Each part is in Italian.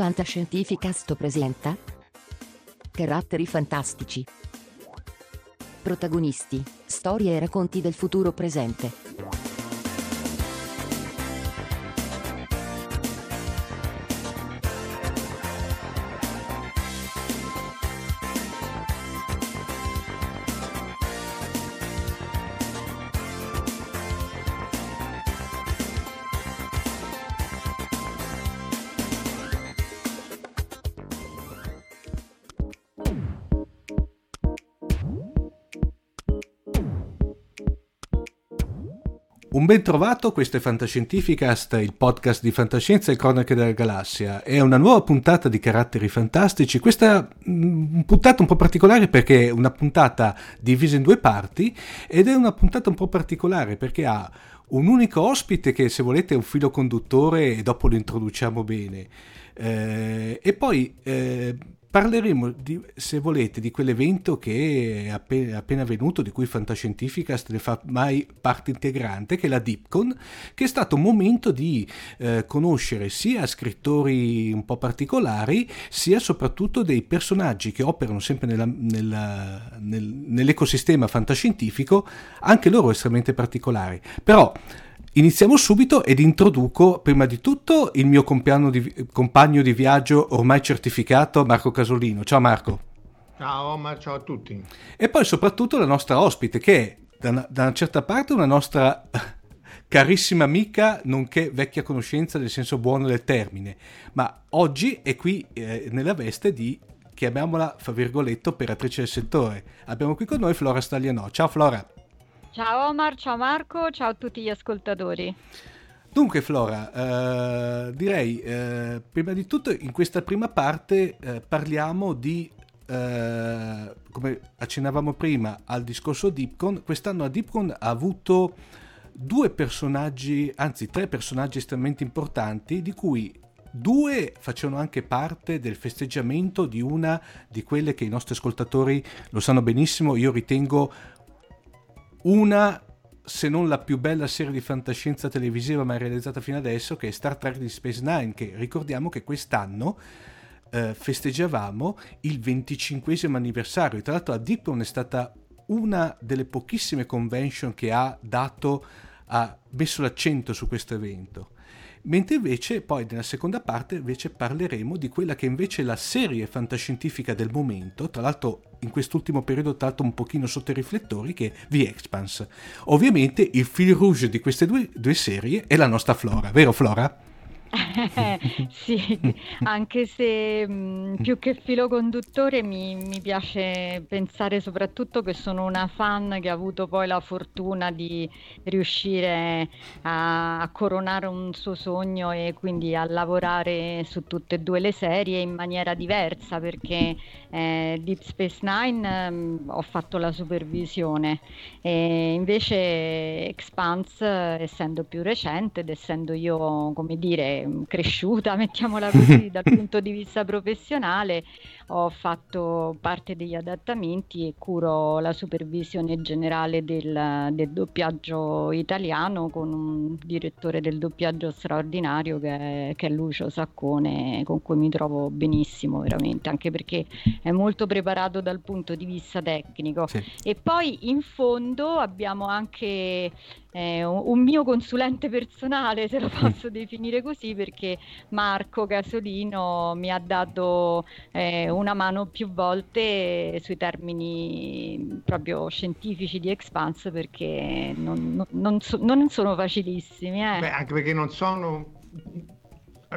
Fantascientificast presenta Caratteri fantastici. Protagonisti, storie e racconti del futuro presente. Ben trovato, questo è Fantascientificast, il podcast di fantascienza e cronache della galassia. È una nuova puntata di caratteri fantastici. Questa mm, puntata un po' particolare perché è una puntata divisa in due parti ed è una puntata un po' particolare perché ha un unico ospite che se volete è un filo conduttore e dopo lo introduciamo bene. Eh, e poi eh, Parleremo, di, se volete, di quell'evento che è appena, appena avvenuto, di cui Fantascientificast ne fa mai parte integrante, che è la Dipcon, che è stato un momento di eh, conoscere sia scrittori un po' particolari, sia soprattutto dei personaggi che operano sempre nella, nella, nel, nell'ecosistema fantascientifico, anche loro estremamente particolari. Però Iniziamo subito ed introduco prima di tutto il mio di, compagno di viaggio ormai certificato Marco Casolino. Ciao Marco. Ciao Omar, ciao a tutti. E poi soprattutto la nostra ospite che è da una, da una certa parte una nostra carissima amica, nonché vecchia conoscenza nel senso buono del termine, ma oggi è qui eh, nella veste di, chiamiamola, fra virgolette, operatrice del settore. Abbiamo qui con noi Flora Staglianò. Ciao Flora. Ciao Omar, ciao Marco, ciao a tutti gli ascoltatori. Dunque Flora, eh, direi eh, prima di tutto in questa prima parte eh, parliamo di, eh, come accennavamo prima al discorso Dipcon, quest'anno a Dipcon ha avuto due personaggi, anzi tre personaggi estremamente importanti, di cui due facevano anche parte del festeggiamento di una di quelle che i nostri ascoltatori lo sanno benissimo, io ritengo una se non la più bella serie di fantascienza televisiva mai realizzata fino adesso, che è Star Trek di Space Nine, che ricordiamo che quest'anno eh, festeggiavamo il 25 anniversario. Tra l'altro la Deepon è stata una delle pochissime convention che ha dato, ha messo l'accento su questo evento mentre invece poi nella seconda parte invece parleremo di quella che invece è la serie fantascientifica del momento, tra l'altro in quest'ultimo periodo tra l'altro un pochino sotto i riflettori, che è The Expanse. Ovviamente il fil rouge di queste due, due serie è la nostra Flora, vero Flora? sì, anche se mh, più che filo conduttore mi, mi, piace pensare soprattutto che sono una fan che ha avuto poi la fortuna di riuscire a, a coronare un suo sogno e quindi a lavorare su tutte e due le serie in maniera diversa perché eh, Deep Space Nine mh, ho fatto la supervisione. E invece Expanse essendo più recente ed essendo io come dire cresciuta, mettiamola così, dal punto di vista professionale, ho fatto parte degli adattamenti e curo la supervisione generale del, del doppiaggio italiano con un direttore del doppiaggio straordinario che è, che è Lucio Saccone, con cui mi trovo benissimo veramente, anche perché è molto preparato dal punto di vista tecnico. Sì. E poi in fondo abbiamo anche eh, un mio consulente personale, se lo posso definire così, perché Marco Gasolino mi ha dato eh, una mano più volte sui termini proprio scientifici di Expanse perché non, non, so, non sono facilissimi. Eh. Beh, anche perché non sono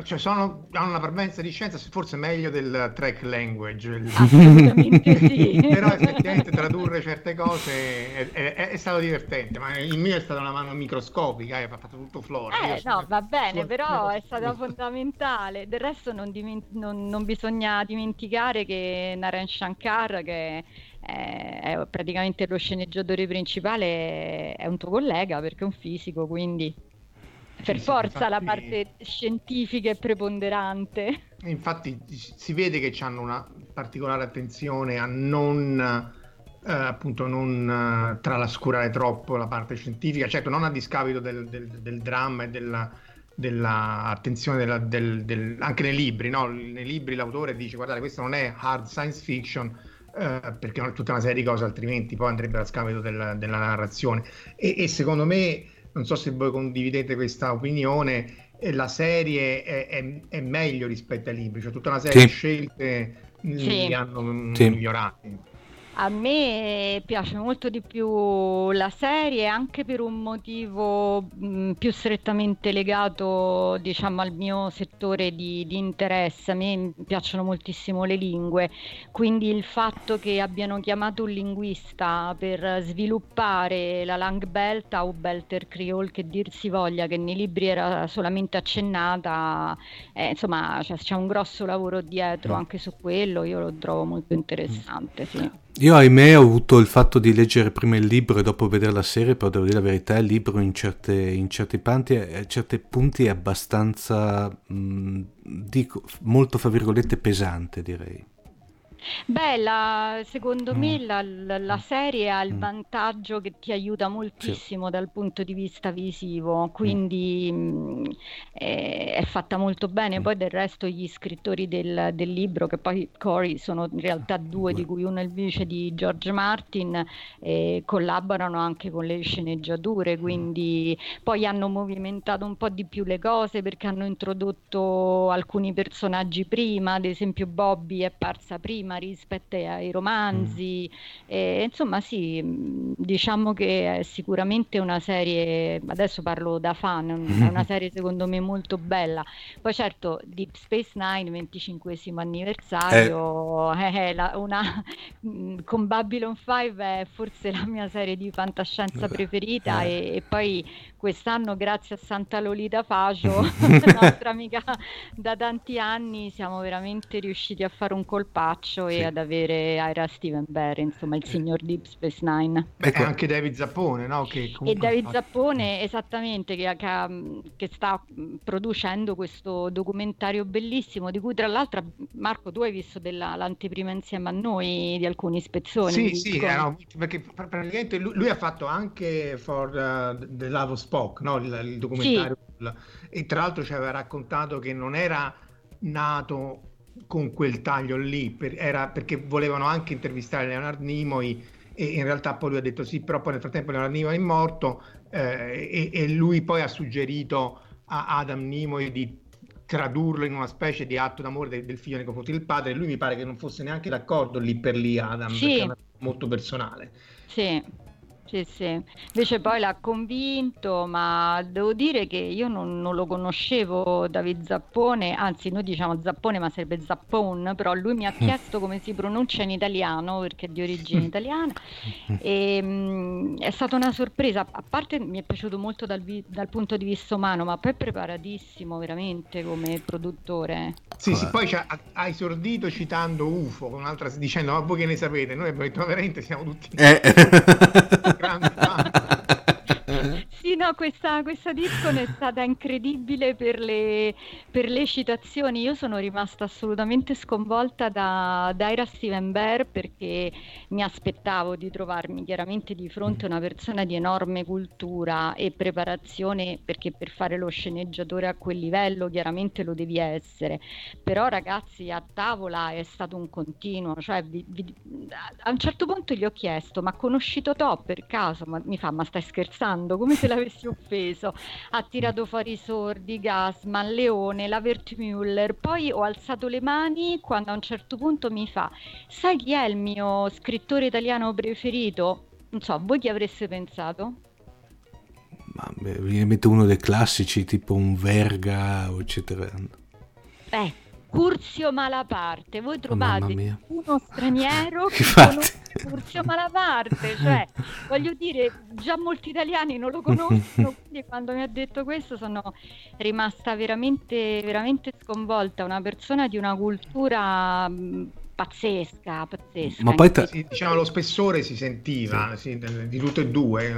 cioè sono, hanno una parvenza di scienza forse meglio del track language assolutamente sì. Però effettivamente tradurre certe cose è, è, è, stato divertente ma il mio è stata una mano microscopica e ha fatto tutto flora. Eh no va bene su, però è stata fondamentale. Del resto non, diment- non, non, bisogna dimenticare che Naren Shankar che è praticamente lo sceneggiatore principale è un tuo collega perché è un fisico quindi per sì, forza infatti, la parte scientifica è preponderante. Infatti si vede che hanno una particolare attenzione a non eh, appunto non eh, tralascurare troppo la parte scientifica, certo non a discapito del, del, del dramma e della, dell'attenzione della, del, del, anche nei libri, no? nei libri l'autore dice guardate questo non è hard science fiction eh, perché è tutta una serie di cose altrimenti poi andrebbe a scapito del, della narrazione e, e, secondo me non so se voi condividete questa opinione eh, la serie è, è, è, meglio rispetto ai libri cioè tutta una serie sì. di scelte mm, sì. li hanno sì. migliorati a me piace molto di più la serie anche per un motivo mh, più strettamente legato diciamo al mio settore di, di, interesse. A me piacciono moltissimo le lingue, quindi il fatto che abbiano chiamato un linguista per sviluppare la Langbelta o Belter Creole che dir si voglia, che nei libri era solamente accennata, eh, insomma cioè, c'è un grosso lavoro dietro mm. anche su quello, io lo trovo molto interessante. Sì. Io ahimè ho avuto il fatto di leggere prima il libro e dopo vedere la serie, però devo dire la verità, il libro in, certe, in certi, punti, eh, certi punti è abbastanza, mh, dico, molto fra virgolette pesante direi. Beh, la- secondo me mm. la, la- la serie ha il Mm. vantaggio che ti aiuta Sì. moltissimo dal punto di vista visivo, Mm. quindi mh, è, è fatta molto bene. Mm. Poi del resto gli scrittori del, del libro, che poi Cory sono in realtà due, di cui uno è il vice di George Martin, eh, collaborano anche con le sceneggiature, quindi poi hanno movimentato un po' di più le cose perché hanno introdotto alcuni personaggi prima, ad esempio Bobby è parsa prima prima rispetto ai romanzi. Mm. E, insomma, sì, mm, diciamo che è sicuramente una serie, adesso parlo da fan, è una serie secondo me molto bella. Poi certo, Deep Space Nine, 25 anniversario, eh. è la, una, mm, con Babylon 5 è forse la mia serie di fantascienza preferita eh. e, e poi quest'anno grazie a Santa Lolita Facio, nostra amica da tanti anni, siamo veramente riusciti a fare un colpaccio sì. e ad avere Ira Steven Bear, insomma il signor Deep Space Nine. Ecco. E anche David Zappone, no? Che e David Zappone, esattamente, che, che, che, sta producendo questo documentario bellissimo, di cui tra l'altro, Marco, tu hai visto della, l'anteprima insieme a noi di alcuni spezzoni. Sì, sì, eh, no, perché praticamente lui, lui, ha fatto anche For uh, the Love of Spock, no? il, il documentario. Sì. E tra l'altro ci aveva raccontato che non era nato con quel taglio lì, per, era perché volevano anche intervistare Leonard Nimoy e in realtà poi lui ha detto sì, però poi nel frattempo Leonard Nimoy è morto eh, e, e, lui poi ha suggerito a Adam Nimoy di tradurlo in una specie di atto d'amore del, del figlio nei confronti del padre e lui mi pare che non fosse neanche d'accordo lì per lì Adam, sì. perché è molto personale. Sì, sì, sì. Invece poi l'ha convinto, ma devo dire che io non, non lo conoscevo David Zappone, anzi noi diciamo Zappone ma sarebbe Zappone, però lui mi ha chiesto come si pronuncia in italiano perché è di origine italiana e mh, mm, è stata una sorpresa, a parte mi è piaciuto molto dal, vi- dal punto di vista umano, ma poi è preparatissimo veramente come produttore. Sì, sì, poi ha esordito citando UFO, un'altra, dicendo ma voi che ne sapete, noi abbiamo detto veramente siamo tutti... Eh. grande sì, no, questa, questa Discon è stata incredibile per le, per le, citazioni. Io sono rimasta assolutamente sconvolta da, da Ira Steven Bear perché mi aspettavo di trovarmi chiaramente di fronte a una persona di enorme cultura e preparazione, perché per fare lo sceneggiatore a quel livello chiaramente lo devi essere. Però ragazzi, a tavola è stato un continuo. Cioè, vi, vi, a un certo punto gli ho chiesto, ma conosci Totò per caso? Ma mi fa, ma stai scherzando? Come se l'avessi offeso. Ha tirato fuori i sordi, Gasman, Leone, la Wertmüller. Poi ho alzato le mani quando a un certo punto mi fa: Sai chi è il mio scrittore italiano preferito? Non so, voi chi avreste pensato? Ma beh, viene in mente uno dei classici, tipo un Verga, eccetera. Eh, Curzio Malaparte. Voi trovate uno straniero che conosce Curzio Malaparte, cioè voglio dire, già molti italiani non lo conoscono, quindi quando mi ha detto questo sono rimasta veramente, veramente sconvolta. Una persona di una cultura pazzesca, pazzesca. Ma poi ta- diciamo lo spessore si sentiva sì. Sì, di tutte e due,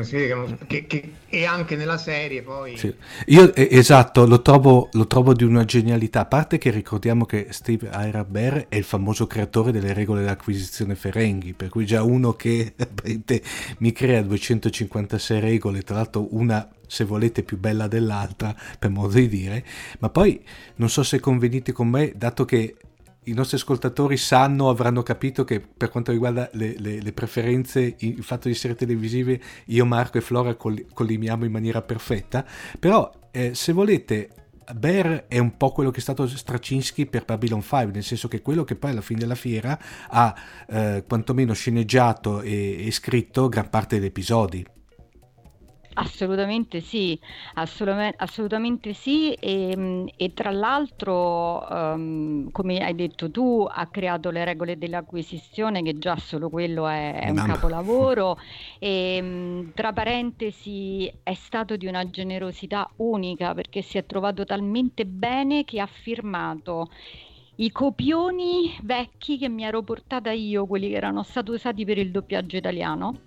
che, che, e anche nella serie poi. Sì. Io esatto, lo trovo, lo trovo, di una genialità, a parte che ricordiamo che Steve Ira Bear è il famoso creatore delle regole dell'acquisizione Ferenghi, per cui già uno che mi crea 256 regole, tra l'altro una se volete più bella dell'altra, per modo di dire, ma poi non so se convenite con me, dato che i nostri ascoltatori sanno, avranno capito che per quanto riguarda le, le, le preferenze, il fatto di serie televisive, io, Marco e Flora collimiamo in maniera perfetta, però eh, se volete Bear è un po' quello che è stato Straczynski per Babylon 5, nel senso che quello che poi alla fine della fiera ha eh, quantomeno sceneggiato e, e scritto gran parte degli episodi. Assolutamente sì, assolutamente, assolutamente sì. E, mm, e tra l'altro, um, come hai detto tu, ha creato le regole dell'acquisizione che già solo quello è, è un capolavoro. E um, tra parentesi è stato di una generosità unica perché si è trovato talmente bene che ha firmato i copioni vecchi che mi ero portata io, quelli che erano stati usati per il doppiaggio italiano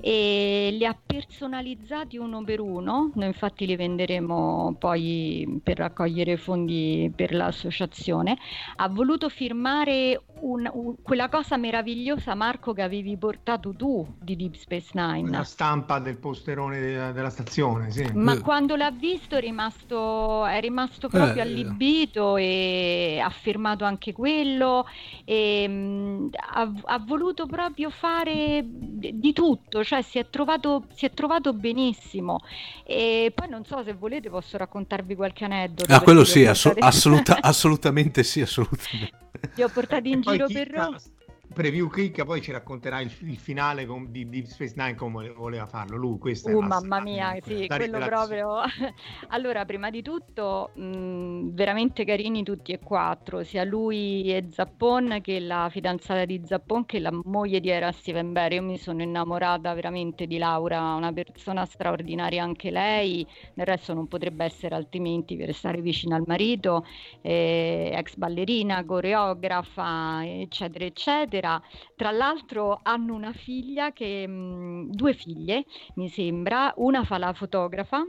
e li ha personalizzati uno per uno. Noi infatti li venderemo poi per raccogliere fondi per l'associazione. Ha voluto firmare un, un, quella cosa meravigliosa, Marco, che avevi portato tu di Deep Space Nine. La stampa del posterone della, della stazione, sì. Ma eh. quando l'ha visto è rimasto, è rimasto proprio eh. allibito e ha firmato anche quello e mh, mm, ha, ha, voluto proprio fare di tutto, cioè si è trovato, si è trovato benissimo. E poi non so se volete posso raccontarvi qualche aneddoto. Ah, quello sì, assu- assoluta- assolutamente sì, assolutamente. Li ho portati in giro per Roma preview click poi ci racconterà il, il finale con, di Deep Space Nine come voleva farlo. Lui questa uh, mamma mia sì quello proprio. Allora prima di tutto mh, veramente carini tutti e quattro sia lui e Zappon che la fidanzata di Zappon che la moglie di Era Steven Berry io mi sono innamorata veramente di Laura una persona straordinaria anche lei. Del resto non potrebbe essere altrimenti per stare vicino al marito eh, ex ballerina coreografa eccetera eccetera eccetera. Tra l'altro hanno una figlia che, mh, mm, due figlie mi sembra, una fa la fotografa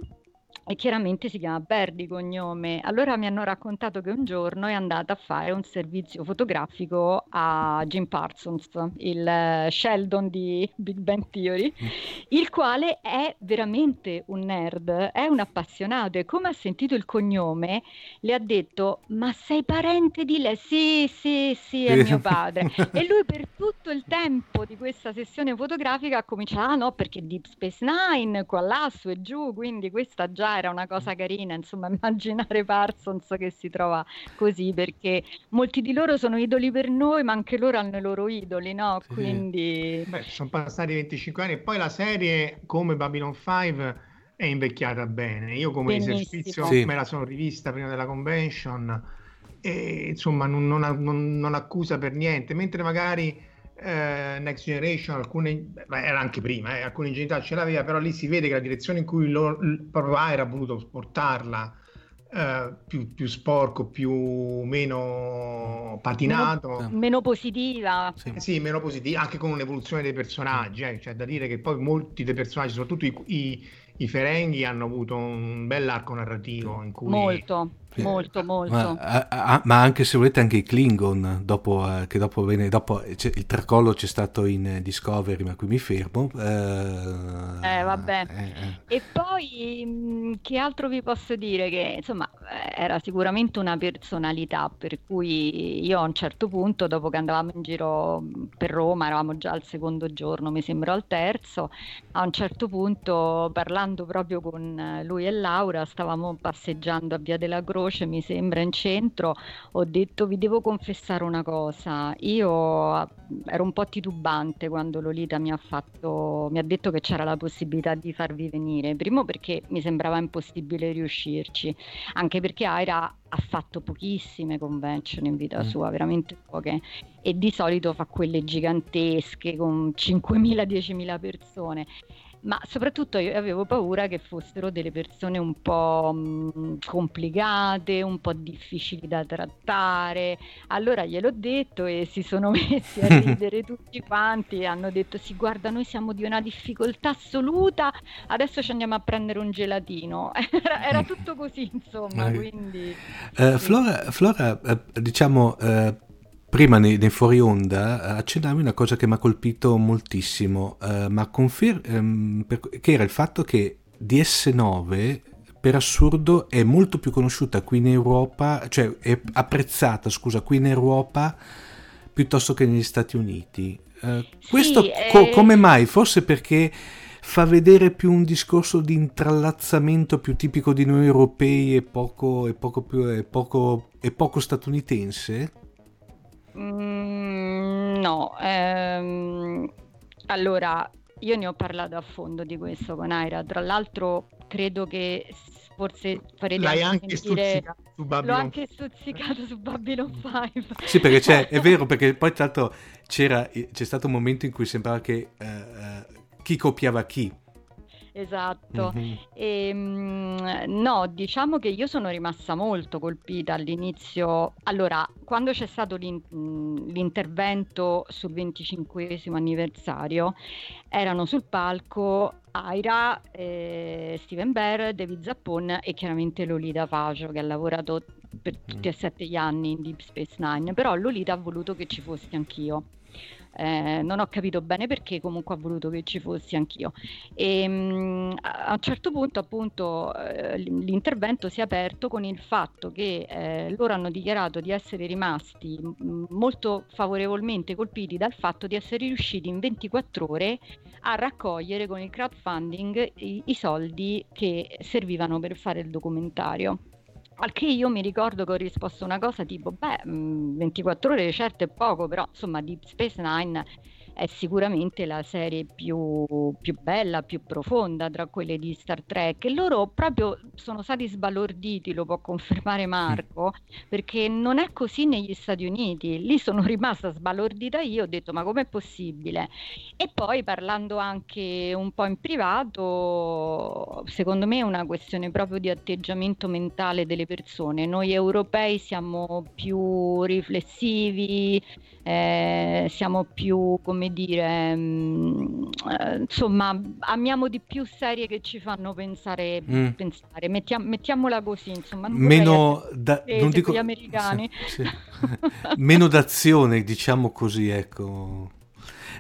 e chiaramente si chiama Berdi cognome. Allora mi hanno raccontato che un giorno è andata a fare un servizio fotografico a Jim Parsons, il eh, Sheldon di Big Bang Theory, mm. il quale è veramente un nerd, è un appassionato e come ha sentito il cognome le ha detto "Ma sei parente di lei?" "Sì, sì, sì, è mio padre". e lui per tutto il tempo di questa sessione fotografica ha cominciato "Ah no, perché Deep Space Nine qua là su e giù, quindi questa già era una cosa carina, insomma, immaginare Parsons che si trova così, perché molti di loro sono idoli per noi, ma anche loro hanno i loro idoli, no? Quindi... Beh, sono passati 25 anni e poi la serie, come Babylon 5, è invecchiata bene. Io come Benissimo. esercizio sì. me la sono rivista prima della convention e insomma non, non, non, non accusa per niente, mentre magari... Uh, Next Generation, alcune, beh, era anche prima, eh, alcune ingenuità ce l'aveva, però lì si vede che la direzione in cui lo, papà era voluto portarla uh, più, più, sporco, più meno patinato, meno, meno positiva. Sì. sì. meno positiva, anche con un'evoluzione dei personaggi, eh, cioè da dire che poi molti dei personaggi, soprattutto i, i, i Ferenghi, hanno avuto un bell'arco narrativo in cui... Molto molto molto. ma, a, ma, anche se volete anche i Klingon dopo, eh, che dopo, viene, dopo il tracollo c'è stato in Discovery ma qui mi fermo eh, eh vabbè. eh, eh. e poi mh, che altro vi posso dire? Che insomma eh, era sicuramente una personalità per cui io a un certo punto dopo che andavamo in giro per Roma eravamo già al secondo giorno mi sembra al terzo a un certo punto parlando proprio con lui e Laura stavamo passeggiando a Via della Croce Croce, mi sembra, in centro, ho detto vi devo confessare una cosa, io ero un po' titubante quando Lolita mi ha, fatto, mi ha detto che c'era la possibilità di farvi venire, primo perché mi sembrava impossibile riuscirci, anche perché Aira ha fatto pochissime convention in vita mm. sua, veramente poche, e di solito fa quelle gigantesche con 5.000-10.000 persone ma soprattutto io avevo paura che fossero delle persone un po' mh, mm, complicate, un po' difficili da trattare. Allora gliel'ho detto e si sono messi a ridere tutti quanti e hanno detto sì guarda noi siamo di una difficoltà assoluta, adesso ci andiamo a prendere un gelatino. era, era tutto così insomma, quindi... Uh, Flora, Flora uh, diciamo... Prima nei, nei, fuori onda eh, accennavi una cosa che mi ha colpito moltissimo, eh, ma confer- ehm, per, che era il fatto che DS9 per assurdo è molto più conosciuta qui in Europa, cioè è apprezzata, scusa, qui in Europa piuttosto che negli Stati Uniti. Uh, questo sì, co- eh... come mai? Forse perché fa vedere più un discorso di intrallazzamento più tipico di noi europei e poco, e poco, più, e poco, e poco statunitense? Mm, no, ehm, allora io ne ho parlato a fondo di questo con Aira, tra l'altro credo che forse farete L'hai anche sentire... stuzzicato su Babylon L'ho anche stuzzicato su Babylon 5. Sì, perché c'è, è vero, perché poi tra l'altro c'era, c'è stato un momento in cui sembrava che uh, chi copiava chi. Esatto. Mm-hmm. E, ehm, no, diciamo che io sono rimasta molto colpita all'inizio. Allora, quando c'è stato l'in- l'intervento sul 25 anniversario, erano sul palco Aira, eh, Steven Bear, David Zappon e chiaramente Lolita Faggio che ha lavorato per tutti e sette gli anni in Deep Space Nine, però Lolita ha voluto che ci fossi anch'io. Eh, non ho capito bene perché, comunque ha voluto che ci fossi anch'io. E, mh, mm, a un certo punto, appunto, eh, l'intervento si è aperto con il fatto che eh, loro hanno dichiarato di essere rimasti mh, molto favorevolmente colpiti dal fatto di essere riusciti in 24 ore a raccogliere con il crowdfunding i, i soldi che servivano per fare il documentario. Al che io mi ricordo che ho risposto una cosa tipo, beh, 24 mm, ore certo è poco, però insomma Deep Space Nine è sicuramente la serie più, più, bella, più profonda tra quelle di Star Trek. E loro proprio sono stati sbalorditi, lo può confermare Marco, perché non è così negli Stati Uniti. Lì sono rimasta sbalordita io, ho detto ma com'è possibile? E poi parlando anche un po' in privato, secondo me è una questione proprio di atteggiamento mentale delle persone. Noi europei siamo più riflessivi, eh, siamo più, come dire, mh, mm, eh, insomma, amiamo di più serie che ci fanno pensare, mm. pensare. Mettiam, mettiamola così, insomma, meno da, non dico, gli americani. Sì, sì. meno d'azione, diciamo così, ecco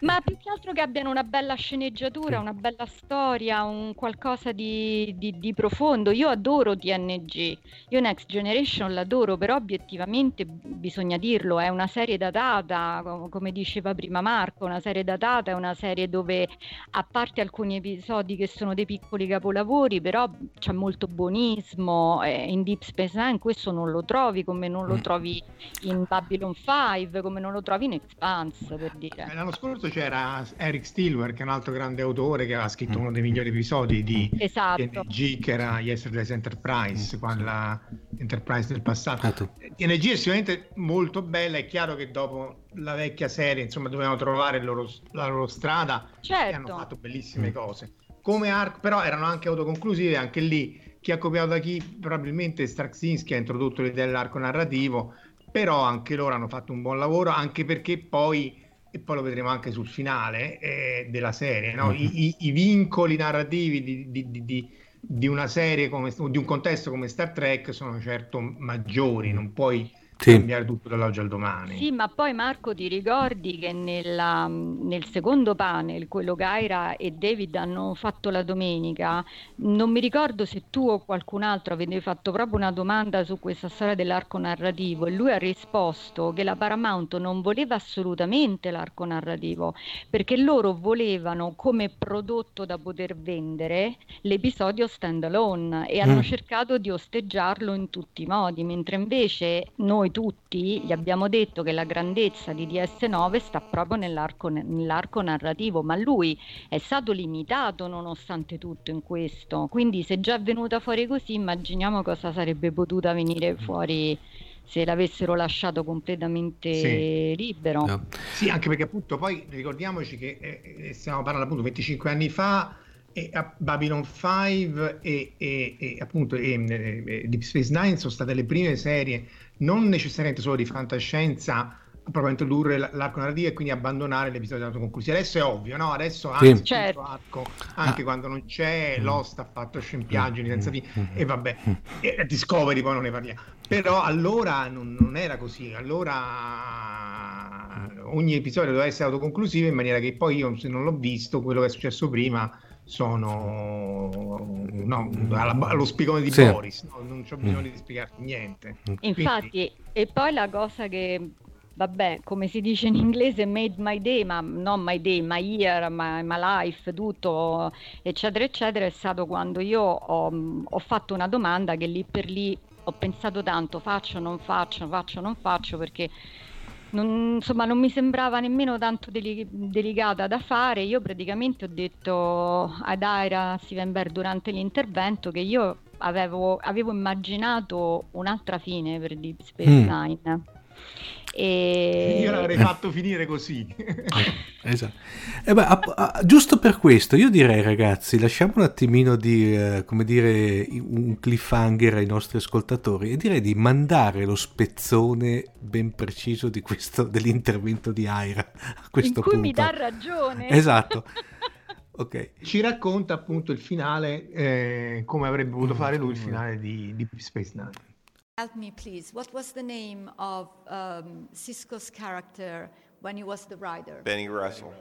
ma più che altro che abbiano una bella sceneggiatura, una bella storia, un qualcosa di, di, di, profondo. Io adoro TNG, io Next Generation l'adoro, però obiettivamente bisogna dirlo, è una serie datata, come diceva prima Marco, una serie datata, è una serie dove a parte alcuni episodi che sono dei piccoli capolavori, però c'è molto buonismo, eh, in Deep Space Nine questo non lo trovi come non lo mm. trovi in Babylon 5, come non lo trovi in Expanse, per dire. Eh, l'anno scorso c'era Eric Stilwer, che è un altro grande autore che ha scritto mm. uno dei migliori episodi di esatto. TNG, che era Yesterday's Enterprise, mm. la Enterprise del passato. Ah, TNG è sicuramente molto bella, è chiaro che dopo la vecchia serie, insomma, dovevano trovare loro, la loro strada certo. e hanno fatto bellissime mm. cose. Come arco, però erano anche autoconclusive, anche lì chi ha copiato da chi probabilmente Straczynski ha introdotto l'idea dell'arco narrativo, però anche loro hanno fatto un buon lavoro, anche perché poi e poi lo vedremo anche sul finale eh, della serie, no? I, i, I, vincoli narrativi di, di, di, di, una serie come di un contesto come Star Trek sono certo maggiori, non puoi sì. cambiare tutto dall'oggi al domani. Sì, ma poi Marco ti ricordi che nella, nel secondo panel, quello Gaira e David hanno fatto la domenica, non mi ricordo se tu o qualcun altro avete fatto proprio una domanda su questa storia dell'arco narrativo e lui ha risposto che la Paramount non voleva assolutamente l'arco narrativo perché loro volevano come prodotto da poter vendere l'episodio stand alone e hanno mm. cercato di osteggiarlo in tutti i modi, mentre invece noi tutti gli abbiamo detto che la grandezza di DS9 sta proprio nell'arco, nell'arco narrativo, ma lui è stato limitato nonostante tutto in questo. Quindi se già è venuta fuori così, immaginiamo cosa sarebbe potuta venire fuori se l'avessero lasciato completamente sì. libero. No. Sì, anche perché appunto poi ricordiamoci che eh, eh stiamo parlando appunto 25 anni fa e Babylon 5 e, e, e appunto e, e, Deep Space Nine sono state le prime serie non necessariamente solo di fantascienza proprio introdurre l'arco narrativo e quindi abbandonare l'episodio autoconclusivo. Adesso è ovvio, no? Adesso anche sì. certo. arco, anche ah. quando non c'è, mm. Lost ha fatto scempiaggini mm. senza fine mm. e vabbè, e Discovery poi non ne parliamo. Però allora non, non, era così, allora ogni episodio doveva essere autoconclusivo in maniera che poi io se non l'ho visto, quello che è successo prima sono no, allo spigone di Sì. Boris, no? non c'ho bisogno Mm. di spiegarti niente. Infatti, Quindi- e poi la cosa che, vabbè, come si dice in inglese, made my day, ma non my day, my year, my, my life, tutto, eccetera, eccetera, è stato quando io ho, ho fatto una domanda che lì per lì ho pensato tanto, faccio, non faccio, faccio, non faccio, perché non, insomma, non mi sembrava nemmeno tanto deli- delicata da fare. Io praticamente ho detto ad Aira Stevenberg durante l'intervento che io avevo, avevo immaginato un'altra fine per Deep Space Mm. E... Io l'avrei fatto finire così. Esatto. Eh beh, app- ah, giusto per questo, io direi ragazzi, lasciamo un attimino di, eh, come dire, un cliffhanger ai nostri ascoltatori e direi di mandare lo spezzone ben preciso di questo, dell'intervento di Aira a questo in cui punto. mi dà ragione. Esatto. Ok. Ci racconta appunto il finale, eh, come avrebbe voluto fare lui il finale di Deep Space Nine. Help me, please. What was the name of um, Cisco's character when he was the rider? Benny Russell.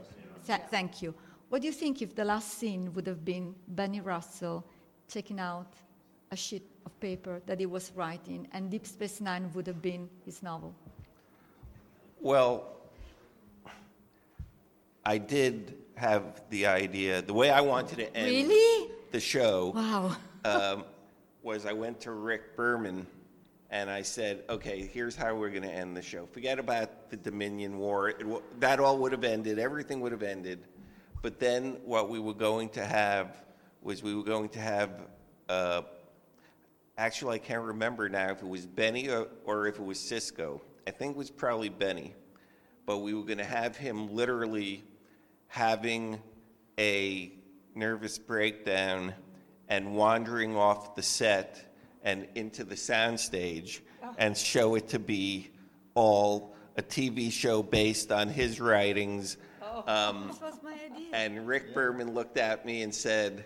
Th- thank you. What do you think if the last scene would have been Benny Russell taking out a sheet of paper that he was writing, and Deep Space Nine would have been his novel? Well, I did have the idea, the way I wanted to end Really? the show Wow. um, was I went to Rick Berman and I said, okay, here's how we're going to end the show. Forget about the Dominion War. Wa- that all would have ended. Everything would have ended. But then what we were going to have was we were going to have, uh, actually, I can't remember now if it was Benny or, or if it was Cisco. I think it was probably Benny. But we were going to have him literally having a nervous breakdown and wandering off the set and into the soundstage and show it to be all a TV show based on his writings. Um, This was my idea. and Rick Berman looked at me and said,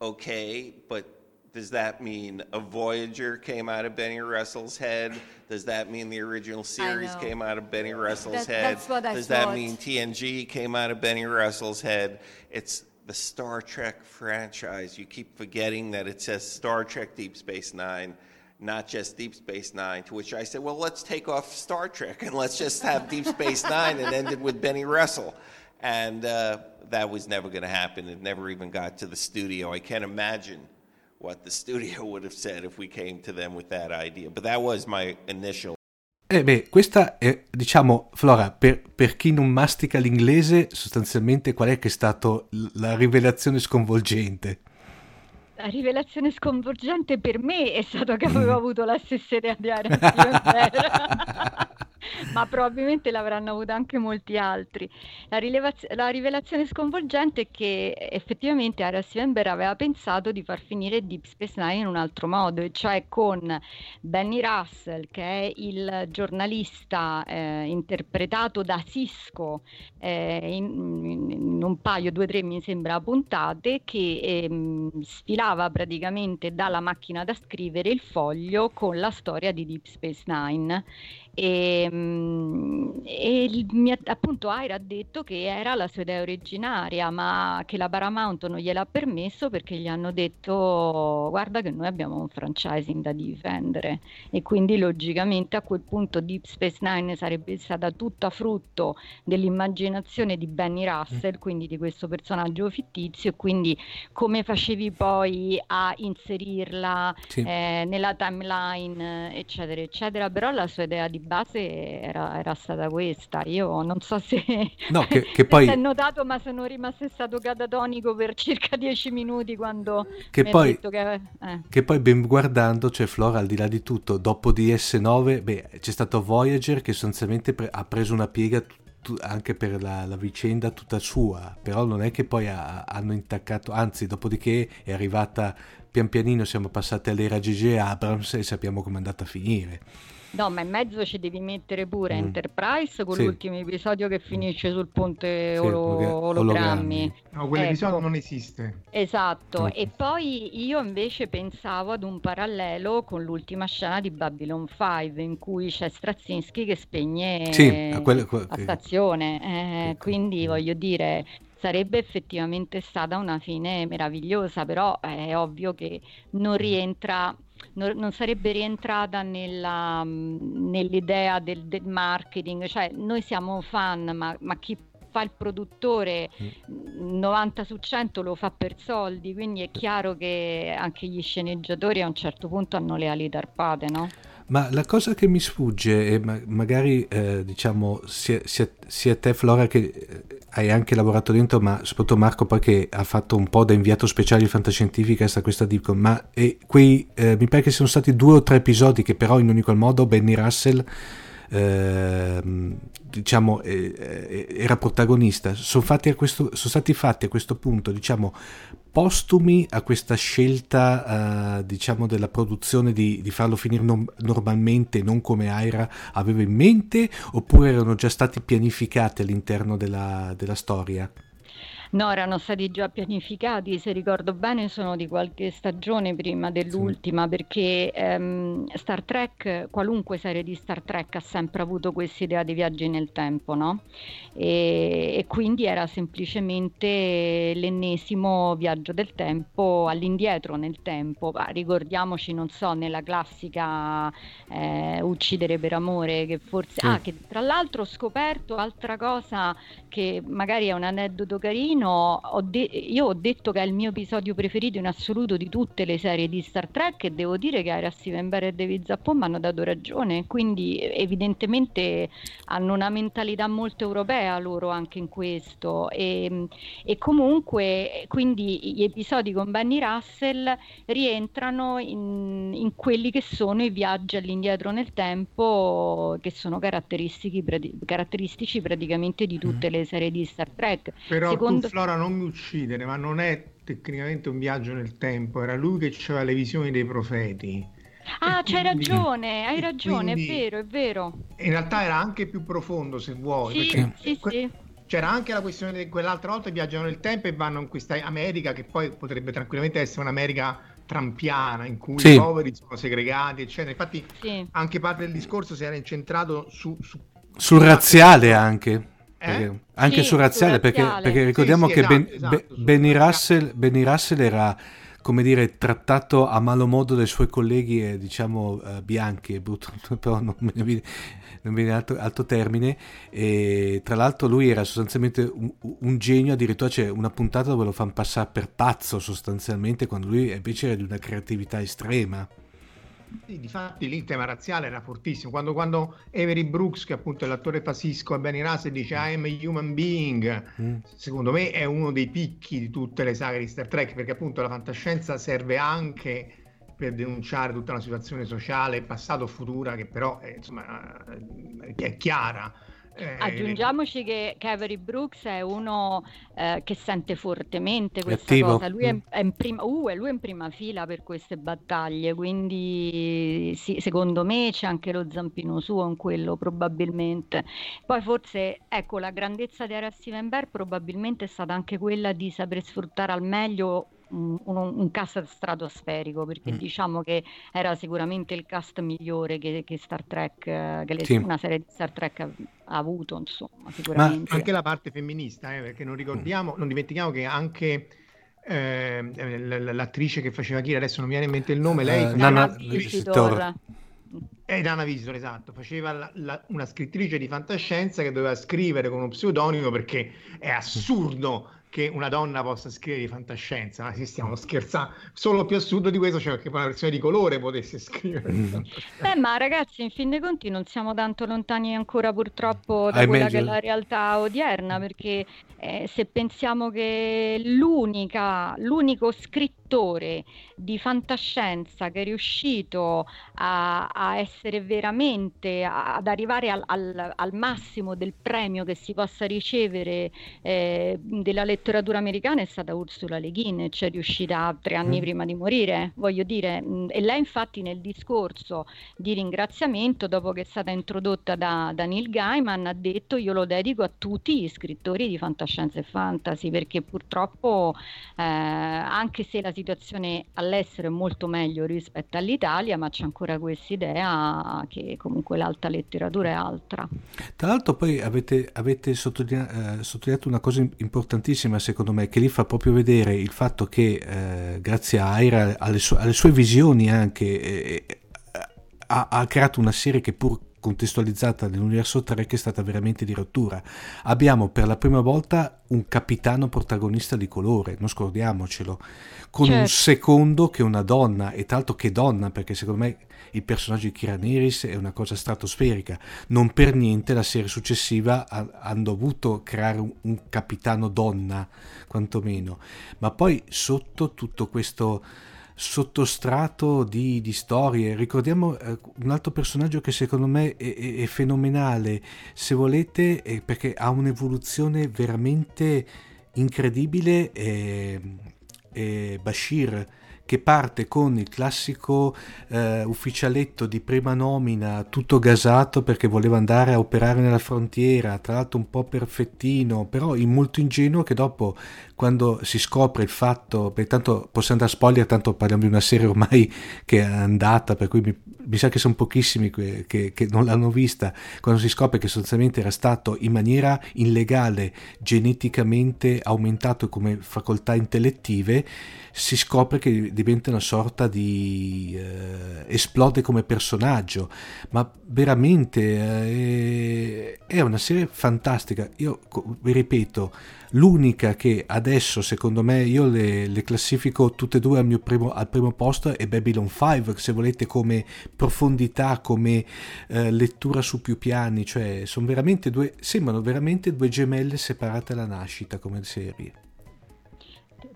Okay, but does that mean a Voyager came out of Benny Russell's head? Does that mean the original series came out of Benny Russell's That- head? that's what I does that thought. mean TNG came out of Benny Russell's head? It's the Star Trek franchise. You keep forgetting that it says Star Trek Deep Space Nine, not just Deep Space Nine. To which I said, well, let's take off Star Trek and let's just have Deep Space Nine and end it with Benny Russell. And uh, that was never going to happen. It never even got to the studio. I can't imagine what the studio would have said if we came to them with that idea. But that was my initial. Eh beh, questa è, diciamo, Flora, per, per chi non mastica l'inglese, sostanzialmente qual è che è stata la rivelazione sconvolgente? La rivelazione sconvolgente per me è stato che avevo avuto la stessa idea di Aaron. ma probabilmente l'avranno avuta anche molti altri. La, rilevaz- la rivelazione sconvolgente è che effettivamente Aaron Stevenberg aveva pensato di far finire Deep Space Nine in un altro modo, cioè con Benny Russell, che è il giornalista eh, interpretato da Cisco eh, in, in un paio, due o tre mi sembra puntate, che ehm, sfilava praticamente dalla macchina da scrivere il foglio con la storia di Deep Space Nine. E, mm, e ha- appunto Aira ha detto che era la sua idea originaria, ma che la Paramount non gliel'ha permesso perché gli hanno detto guarda che noi abbiamo un franchising da difendere e quindi logicamente a quel punto Deep Space Nine sarebbe stata tutta frutto dell'immaginazione di Benny Russell, quindi di questo personaggio fittizio e quindi come facevi poi a inserirla Sì. eh, nella timeline, eccetera, eccetera. Però la sua idea di base era, era stata questa. Io non so se, No, che- che poi- è notato, ma sono rimasto stato catatonico per circa dieci minuti quando Che poi- che... eh. Che poi ben guardando, cioè Flora, al di là di tutto, dopo DS9, beh, c'è stato Voyager che sostanzialmente pre- ha preso una piega tu- tu- anche per la, la vicenda tutta sua, però non è che poi ha- hanno intaccato, anzi, dopodiché è arrivata pian pianino, siamo passati all'era G.G. Abrams e sappiamo come è andata a finire. No, ma in mezzo ci devi mettere pure Mm. Enterprise con Sì. l'ultimo episodio che finisce sul ponte Sì, olo- ologrammi. No, quell'episodio Ecco. non esiste. Esatto, Mm. e poi io invece pensavo ad un parallelo con l'ultima scena di Babylon 5 in cui c'è Straczynski che spegne Sì, a quello- que- la che- stazione, eh, ecco. quindi Mm. voglio dire, sarebbe effettivamente stata una fine meravigliosa, però è ovvio che non rientra non, non sarebbe rientrata nella, nell'idea del, del, marketing, cioè noi siamo fan, ma, ma chi fa il produttore 90 mm. su 100 lo fa per soldi, quindi è chiaro che anche gli sceneggiatori a un certo punto hanno le ali tarpate, no? Ma la cosa che mi sfugge, e ma- magari eh, diciamo sia, sia, sia, te Flora che eh, hai anche lavorato dentro, ma soprattutto Marco poi che ha fatto un po' da inviato speciale di fantascientifica a questa Dipcom, ma e quei, eh, mi pare che siano stati due o tre episodi che però in ogni qual modo Benny Russell eh, diciamo, era protagonista, sono, questo, sono, stati fatti a questo punto, diciamo, postumi a questa scelta, uh, diciamo, della produzione di, di farlo finire non, normalmente, non come Aira aveva in mente, oppure erano già stati pianificati all'interno della, della storia? No, erano stati già pianificati, se ricordo bene sono di qualche stagione prima dell'ultima, sì. perché ehm, Star Trek, qualunque serie di Star Trek ha sempre avuto questa idea di viaggi nel tempo, no? E, e quindi era semplicemente l'ennesimo viaggio del tempo all'indietro nel tempo. Ma ricordiamoci, non so, nella classica eh, Uccidere per amore, che forse... Sì. Ah, che tra l'altro ho scoperto altra cosa che magari è un aneddoto carino almeno ho de- io ho detto che è il mio episodio preferito in assoluto di tutte le serie di Star Trek e devo dire che Ira Steven Bear e David Zappon mi hanno dato ragione, quindi evidentemente hanno una mentalità molto europea loro anche in questo e, e comunque quindi gli episodi con Benny Russell rientrano in, in quelli che sono i viaggi all'indietro nel tempo che sono caratteristici, caratteristici praticamente di tutte mm. le serie di Star Trek. Però Secondo... Flora non mi uccidere, ma non è tecnicamente un viaggio nel tempo, era lui che aveva le visioni dei profeti. Ah, c'hai ragione, hai ragione, quindi, è vero, è vero. In realtà era anche più profondo, se vuoi. Sì, sì, que- sì. C'era anche la questione di quell'altra volta viaggiano nel tempo e vanno in questa America, che poi potrebbe tranquillamente essere un'America trampiana, in cui sì. i poveri sono segregati, eccetera. Infatti sì. anche parte del discorso si era incentrato su... su sul razziale anche. Eh? Anche sì, su razziale, perché, perché, ricordiamo sì, sì, che esatto, ben, esatto, Benny, Russell, Benny, Russell, era come dire trattato a malo modo dai suoi colleghi diciamo uh, bianchi, brutto, però non ne viene, non viene altro, altro, termine e tra l'altro lui era sostanzialmente un, un, genio, addirittura c'è una puntata dove lo fanno passare per pazzo sostanzialmente quando lui invece era di una creatività estrema. Sì, difatti lì il tema razziale era fortissimo. Quando, quando Avery Brooks, che appunto è l'attore fascisco a Benny Russell, dice I am a human being, mm. secondo me è uno dei picchi di tutte le saghe di Star Trek, perché appunto la fantascienza serve anche per denunciare tutta una situazione sociale, passato o futura, che però è, insomma, è chiara eh, Aggiungiamoci che Avery Brooks è uno eh, che sente fortemente questa attivo. cosa, lui, mm. è, è in prima, uh, lui è in prima fila per queste battaglie, quindi sì, secondo me c'è anche lo zampino suo in quello probabilmente. Poi forse, ecco, la grandezza di Ara Steven Bear probabilmente è stata anche quella di saper sfruttare al meglio un, un, cast stratosferico perché mm. diciamo che era sicuramente il cast migliore che, che Star Trek, che le, sì. una serie di Star Trek ha, ha avuto, insomma, sicuramente. Ma anche la parte femminista, eh, perché non ricordiamo, mm. non dimentichiamo che anche eh, l'attrice che faceva Kira, adesso non mi viene in mente il nome, lei... Uh, Nana Visitor. È Dana Visitor, esatto, faceva la, la, una scrittrice di fantascienza che doveva scrivere con uno pseudonimo perché è assurdo che una donna possa scrivere di fantascienza, ma si stiamo scherzando. Solo più assurdo di questo c'è cioè che una versione di colore potesse scrivere. Mm. Beh, ma ragazzi, in fin dei conti non siamo tanto lontani ancora purtroppo da I quella imagine. che è la realtà odierna, perché eh, se pensiamo che l'unica, l'unico scritto scrittore di fantascienza che è riuscito a, a essere veramente, a, ad arrivare al, al, al, massimo del premio che si possa ricevere eh, della letteratura americana è stata Ursula Le Guin, cioè riuscita tre anni mm. prima di morire, voglio dire, e lei infatti nel discorso di ringraziamento, dopo che è stata introdotta da, da Neil Gaiman, ha detto io lo dedico a tutti gli scrittori di fantascienza e fantasy, perché purtroppo eh, anche se la situazione situazione all'estero è molto meglio rispetto all'Italia, ma c'è ancora questa idea che comunque l'alta letteratura è altra. Tra l'altro poi avete, avete eh, sottolineato una cosa importantissima secondo me, che lì fa proprio vedere il fatto che eh, grazie a Aira, alle, su- alle, sue visioni anche, eh, ha, ha creato una serie che pur contestualizzata nell'universo 3 che è stata veramente di rottura. Abbiamo per la prima volta un capitano protagonista di colore, non scordiamocelo, con certo. un secondo che è una donna, e tanto che donna, perché secondo me il personaggio di Kira Neris è una cosa stratosferica. Non per niente la serie successiva ha, hanno dovuto creare un, un capitano donna, quantomeno. Ma poi sotto tutto questo sottostrato di, di storie. Ricordiamo eh, un altro personaggio che secondo me è, è, è fenomenale, se volete, è perché ha un'evoluzione veramente incredibile, è, è Bashir che parte con il classico eh, ufficialetto di prima nomina, tutto gasato perché voleva andare a operare nella frontiera, tra l'altro un po' perfettino, però molto ingenuo che dopo quando si scopre il fatto, beh, tanto possiamo andare a spoiler, tanto parliamo di una serie ormai che è andata, per cui mi, mi sa che sono pochissimi che, che, che, non l'hanno vista, quando si scopre che sostanzialmente era stato in maniera illegale geneticamente aumentato come facoltà intellettive, si scopre che diventa una sorta di... Eh, esplode come personaggio, ma veramente eh, è una serie fantastica. Io vi ripeto, l'unica che adesso secondo me io le, le classifico tutte e due al, primo, al primo posto è Babylon 5, se volete come profondità, come eh, lettura su più piani, cioè sono veramente due, sembrano veramente due gemelle separate alla nascita come serie.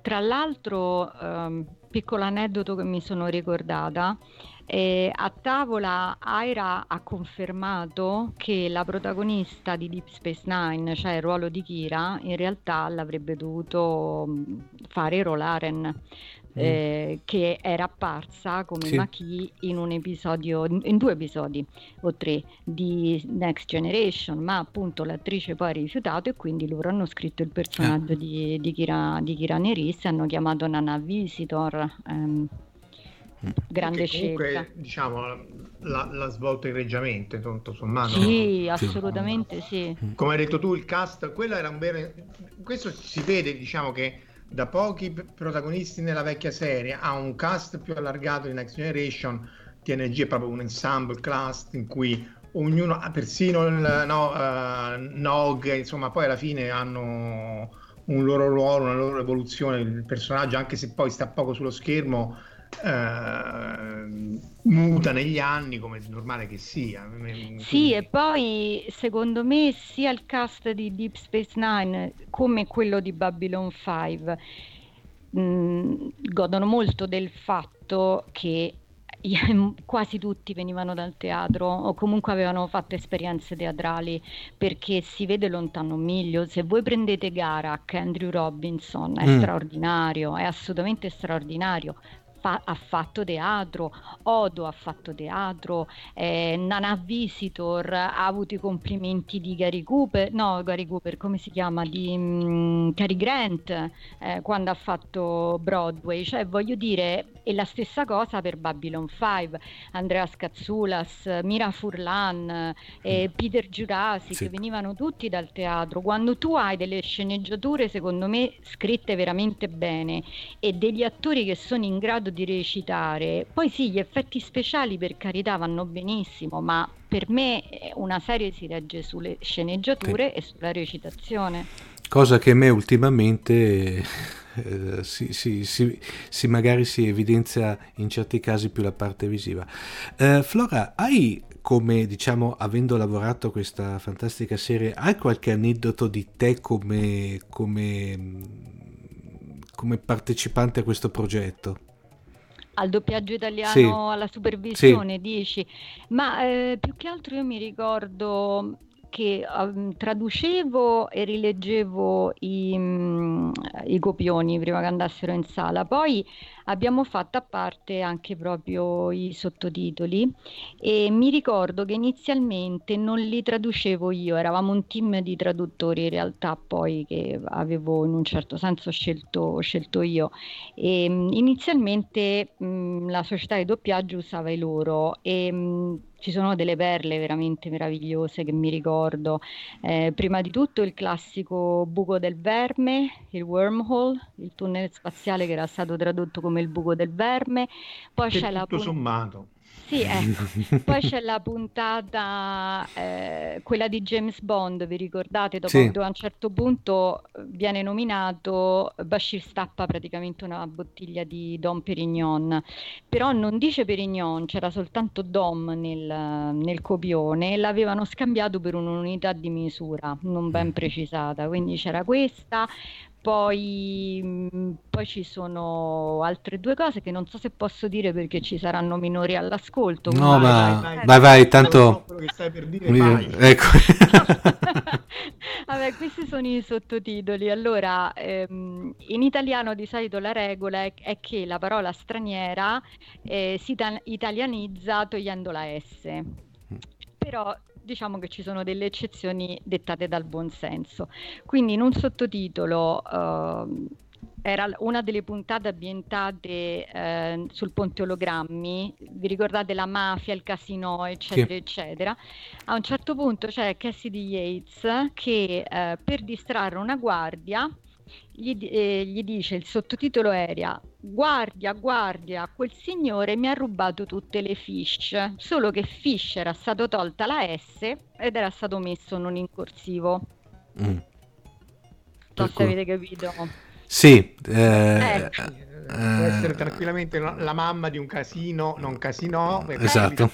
Tra l'altro, um, piccolo aneddoto che mi sono ricordata, eh, a tavola Aira ha confermato che la protagonista di Deep Space Nine, cioè il ruolo di Kira, in realtà l'avrebbe dovuto fare Rolaren, Mm. Eh, che era apparsa come sì. Maki in un episodio, in due episodi o tre di Next Generation, ma appunto l'attrice poi ha rifiutato e quindi loro hanno scritto il personaggio ah. di, di, Kira, di Kira Neris e hanno chiamato Nana Visitor. Ehm, mm. grande comunque, scelta. Diciamo, la, la svolta egregiamente, tutto sommato. Sì, assolutamente sì. Come hai detto tu, il cast, quello era un bene... Questo si vede, diciamo che da pochi protagonisti nella vecchia serie. A un cast più allargato di Next Generation, TNG è proprio un ensemble cast in cui ognuno, persino il no, uh, Nog, insomma, poi alla fine hanno un loro ruolo, una loro evoluzione, il personaggio, anche se poi sta poco sullo schermo, eh, muta negli anni come è normale che sia. Sì, e poi secondo me sia il cast di Deep Space Nine come quello di Babylon 5 mh, godono molto del fatto che quasi tutti venivano dal teatro o comunque avevano fatto esperienze teatrali perché si vede lontano un miglio. Se voi prendete Garak, Andrew Robinson, è mm. straordinario, è assolutamente straordinario fa- ha fatto teatro, Odo ha fatto teatro, eh, Nana Visitor ha avuto i complimenti di Gary Cooper, no Gary Cooper come si chiama, di um, Cary Grant eh, quando ha fatto Broadway, cioè voglio dire è la stessa cosa per Babylon 5, Andrea Scazzulas, Mira Furlan, eh, mm. Peter Jurassic, sì. venivano tutti dal teatro. Quando tu hai delle sceneggiature, secondo me, scritte veramente bene e degli attori che sono in grado di recitare, poi sì, gli effetti speciali per carità vanno benissimo, ma per me una serie si regge sulle sceneggiature sì. e sulla recitazione. Cosa che a me ultimamente eh, si, si, si, si, magari si evidenzia in certi casi più la parte visiva. Eh, Flora, hai come diciamo avendo lavorato questa fantastica serie, hai qualche aneddoto di te come, come, come partecipante a questo progetto? Al doppiaggio italiano, sì. alla supervisione, sì. dici. Ma eh, più che altro io mi ricordo che um, traducevo e rileggevo i, um, i, copioni prima che andassero in sala. Poi abbiamo fatto a parte anche proprio i sottotitoli e mi ricordo che inizialmente non li traducevo io, eravamo un team di traduttori in realtà poi che avevo in un certo senso scelto, scelto io. E, um, inizialmente la società di doppiaggio usava i loro e ci sono delle perle veramente meravigliose che mi ricordo. Eh, prima di tutto il classico buco del verme, il wormhole, il tunnel spaziale che era stato tradotto come il buco del verme. Poi che c'è la tutto sommato. sì, ecco. Poi c'è la puntata, eh, quella di James Bond, vi ricordate? Dopo, Sì. a un certo punto eh, viene nominato, Bashir stappa praticamente una bottiglia di Dom Perignon, però non dice Perignon, c'era soltanto Dom nel, nel copione e l'avevano scambiato per un'unità di misura non ben precisata, quindi c'era questa. Poi, mh, poi ci sono altre due cose che non so se posso dire perché ci saranno minori all'ascolto. No, ma vai, vai, tanto... Quello che stai per dire, vai. Ecco. Vabbè, questi sono i sottotitoli. Allora, ehm, in italiano di solito la regola è, è che la parola straniera eh, si ita- italianizza togliendo la S. Però diciamo che ci sono delle eccezioni dettate dal buonsenso. Quindi in un sottotitolo ehm, era una delle puntate ambientate eh, sul ponte ologrammi, vi ricordate la mafia, il casino, eccetera, eccetera. A un certo punto c'è Cassidy Yates che eh, per distrarre una guardia gli, eh, gli dice il sottotitolo era Guardia, guardia, quel signore mi ha rubato tutte le fish, solo che fish era stato tolta la S ed era stato messo non in corsivo. Mm. Non so se avete capito. Sì, eh, Ecco. Può essere eh, tranquillamente no- la mamma di un casino, non casino, perché Esatto.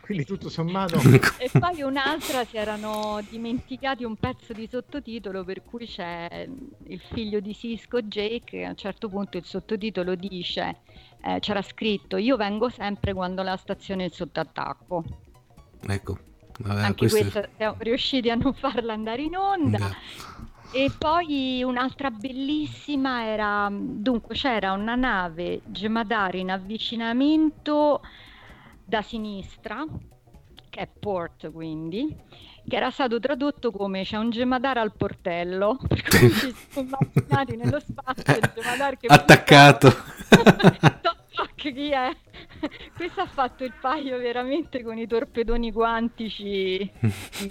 quindi tutto sommato E poi un'altra si erano dimenticati un pezzo di sottotitolo per cui c'è il figlio di Cisco, Jake, a un certo punto il sottotitolo dice, eh, c'era scritto, io vengo sempre quando la stazione è sotto attacco. ecco. Vabbè, Anche questo- questa siamo riusciti a non farla andare in onda. E poi un'altra bellissima era, dunque c'era una nave Gemadar in avvicinamto da sinistra, che è port quindi, che era stato tradotto come c'è un Gemadar al portello, per cui ci siamo immaginati nello spazio il Gemadar che Attaccato. Chi è? Questo ha fatto il paio veramente con i torpedoni quantici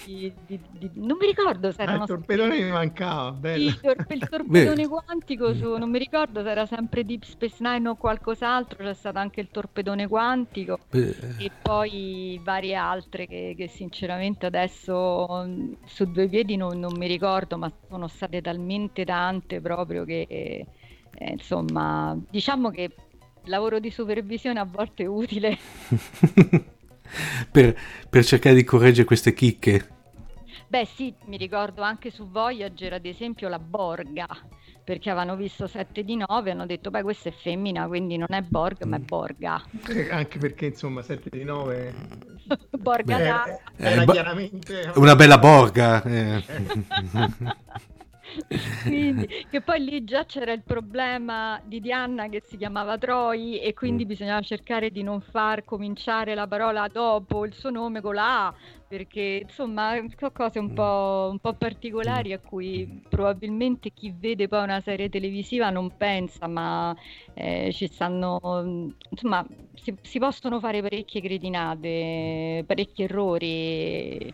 di- di- di- non mi ricordo se Ah, erano il torpedone mi mancava, bello. il, tor- il torpedone quantico su, non mi ricordo se era sempre Deep Space Nine o qualcos'altro, c'è stato anche il torpedone quantico Eh, e poi varie altre che, che sinceramente adesso mm, su due piedi non, non mi ricordo, ma sono state talmente tante proprio che eh, insomma diciamo che lavoro di supervisione a volte è utile. per, per cercare di correggere queste chicche. Beh sì, mi ricordo anche su Voyager ad esempio la Borga, perché avevano visto 7 di 9 hanno detto beh questa è femmina quindi non è Borg ma è Borga. Eh, Anche perché insomma 7 di 9 Borga Beh, da... era Eh, ba- chiaramente Una bella borga. eh. Quindi, che poi lì già c'era il problema di Diana che si chiamava Troy e quindi Mm. bisognava cercare di non far cominciare la parola dopo il suo nome con la A, perché insomma sono cose un po', un po' particolari a cui probabilmente chi vede poi una serie televisiva non pensa, ma eh, ci stanno, insomma, si, si possono fare parecchie cretinate, parecchi errori.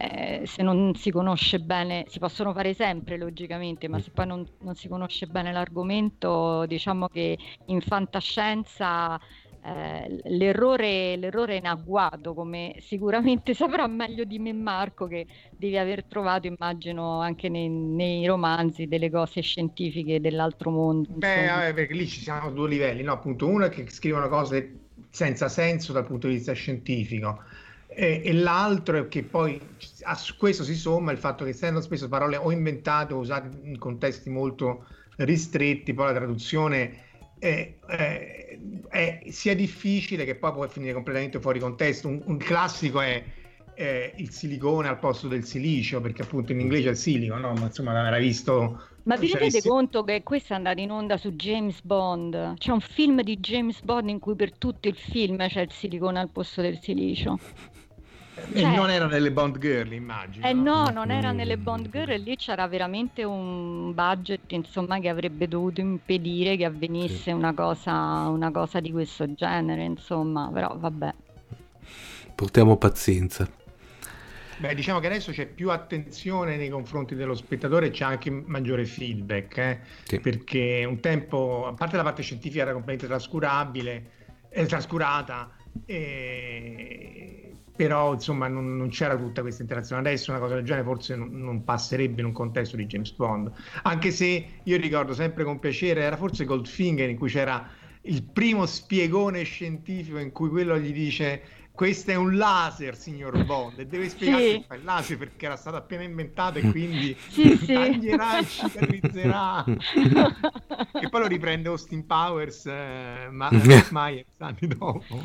Eh, se non si conosce bene, si possono fare sempre logicamente, ma se poi non, non si conosce bene l'argomento, diciamo che in fantascienza eh, l'errore, l'errore è in agguato, come sicuramente saprà meglio di me Marco, che devi aver trovato, immagino, anche nei, nei romanzi delle cose scientifiche dell'altro mondo. Beh, vabbè, perché lì ci siamo due livelli, no? Appunto, uno è che scrivono cose senza senso dal punto di vista scientifico e, e l'altro è che poi a questo si somma il fatto che essendo spesso parole o inventate o usate in contesti molto ristretti, poi la traduzione è, è- è sia difficile che poi può finire completamente fuori contesto. Un, un classico è eh, il silicone al posto del silicio, perché appunto in inglese è il silico, no? Ma insomma l'avrai visto Ma vi rendete conto che questo è andato in onda su James Bond? C'è un film di James Bond in cui per tutto il film c'è il silicone al posto del silicio. E Cioè- non era nelle Bond Girl, immagino. Eh no, non era nelle Bond Girl e lì c'era veramente un budget, insomma, che avrebbe dovuto impedire che avvenisse una cosa, una cosa di questo genere, insomma, però vabbè. portiamo pazienza. Beh, diciamo che adesso c'è più attenzione nei confronti dello spettatore e c'è anche maggiore feedback, eh? sì. perché un tempo, a parte la parte scientifica era completamente trascurabile, eh, trascurata, e... però insomma non, non, c'era tutta questa interazione. Adesso una cosa del genere forse non, non, passerebbe in un contesto di James Bond, anche se io ricordo sempre con piacere, era forse Goldfinger in cui c'era il primo spiegone scientifico in cui quello gli dice questo è un laser, signor Bond, e deve spiegare sì. che fa il laser perché era stato appena inventato e quindi sì, taglierà e cicatrizzerà. e poi lo riprende Austin Powers, eh, ma Myers anni dopo.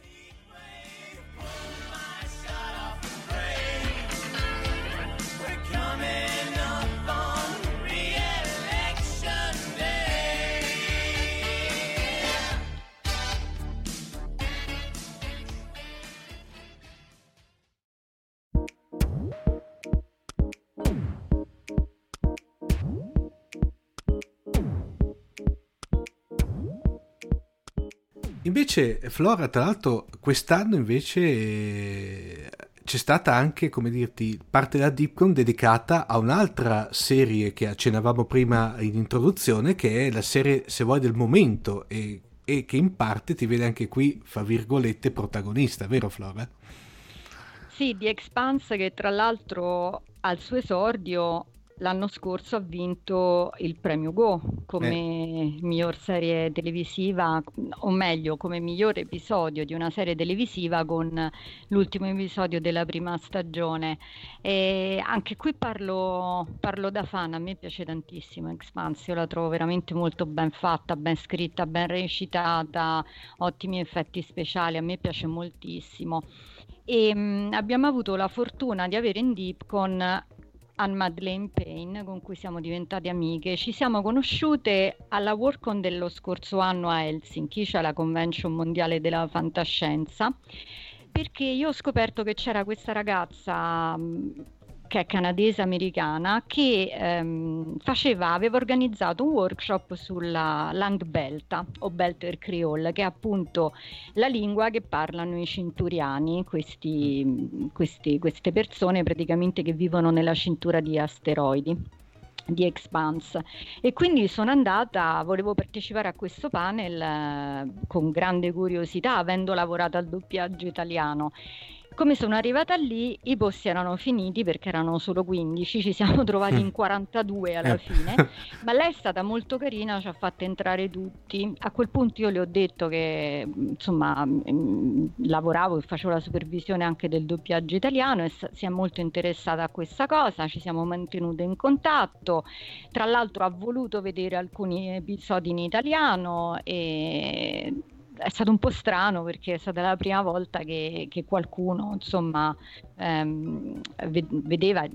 Invece, Flora, tra l'altro, quest'anno invece c'è stata anche, come dirti, parte della Dipcon dedicata a un'altra serie che accennavamo prima in introduzione, che è la serie, se vuoi, del momento e, e che in parte ti vede anche qui, fra virgolette, protagonista, vero Flora? Sì, di Expanse che tra l'altro al suo esordio l'anno scorso ha vinto il premio Go come eh. miglior serie televisiva, o meglio, come miglior episodio di una serie televisiva con l'ultimo episodio della prima stagione. E anche qui parlo, parlo da fan, a me piace tantissimo Expanse, io la trovo veramente molto ben fatta, ben scritta, ben recitata, ottimi effetti speciali, a me piace moltissimo. E mh, mm, abbiamo avuto la fortuna di avere in Deep con Anne Madeleine Payne, con cui siamo diventate amiche. Ci siamo conosciute alla Workon dello scorso anno a Helsinki, cioè la Convention Mondiale della Fantascienza, perché io ho scoperto che c'era questa ragazza che è canadese-americana, che ehm, faceva, aveva organizzato un workshop sulla Langbelta o Belter Creole, che è appunto la lingua che parlano i cinturiani, questi, questi, queste persone praticamente che vivono nella cintura di asteroidi di Expanse. E quindi sono andata, volevo partecipare a questo panel eh, con grande curiosità avendo lavorato al doppiaggio italiano come sono arrivata lì, i posti erano finiti perché erano solo 15, ci siamo trovati in 42 alla eh. fine, ma lei è stata molto carina, ci ha fatto entrare tutti. A quel punto io le ho detto che insomma mm, lavoravo e facevo la supervisione anche del doppiaggio italiano e si è molto interessata a questa cosa, ci siamo mantenute in contatto. Tra l'altro ha voluto vedere alcuni episodi in italiano e è stato un po' strano perché è stata la prima volta che, che qualcuno insomma ehm, vedeva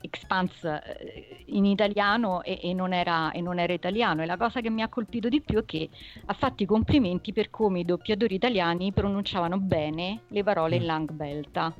Expanse eh, in italiano e, e, non era, e, non era, italiano. E la cosa che mi ha colpito di più è che ha fatto i complimenti per come i doppiatori italiani pronunciavano bene le parole in mm. Langbelta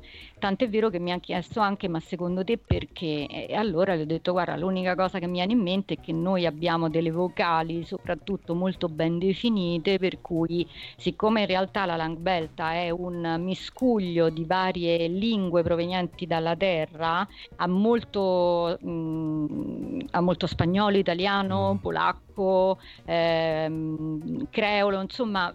tant'è vero che mi ha chiesto anche ma secondo te perché? E allora gli ho detto guarda l'unica cosa che mi viene in mente è che noi abbiamo delle vocali soprattutto molto ben definite per cui siccome in realtà la Langbelta è un miscuglio di varie lingue provenienti dalla terra, ha molto, mh, mm, ha molto spagnolo, italiano, mm. polacco, ehm, creolo, insomma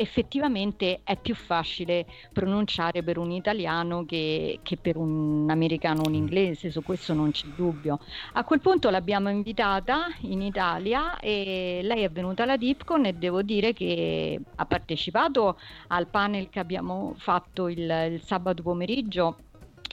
effettivamente è più facile pronunciare per un italiano che, che, per un americano o un inglese, su questo non c'è dubbio. A quel punto l'abbiamo invitata in Italia e lei è venuta alla Dipcon e devo dire che ha partecipato al panel che abbiamo fatto il, il sabato pomeriggio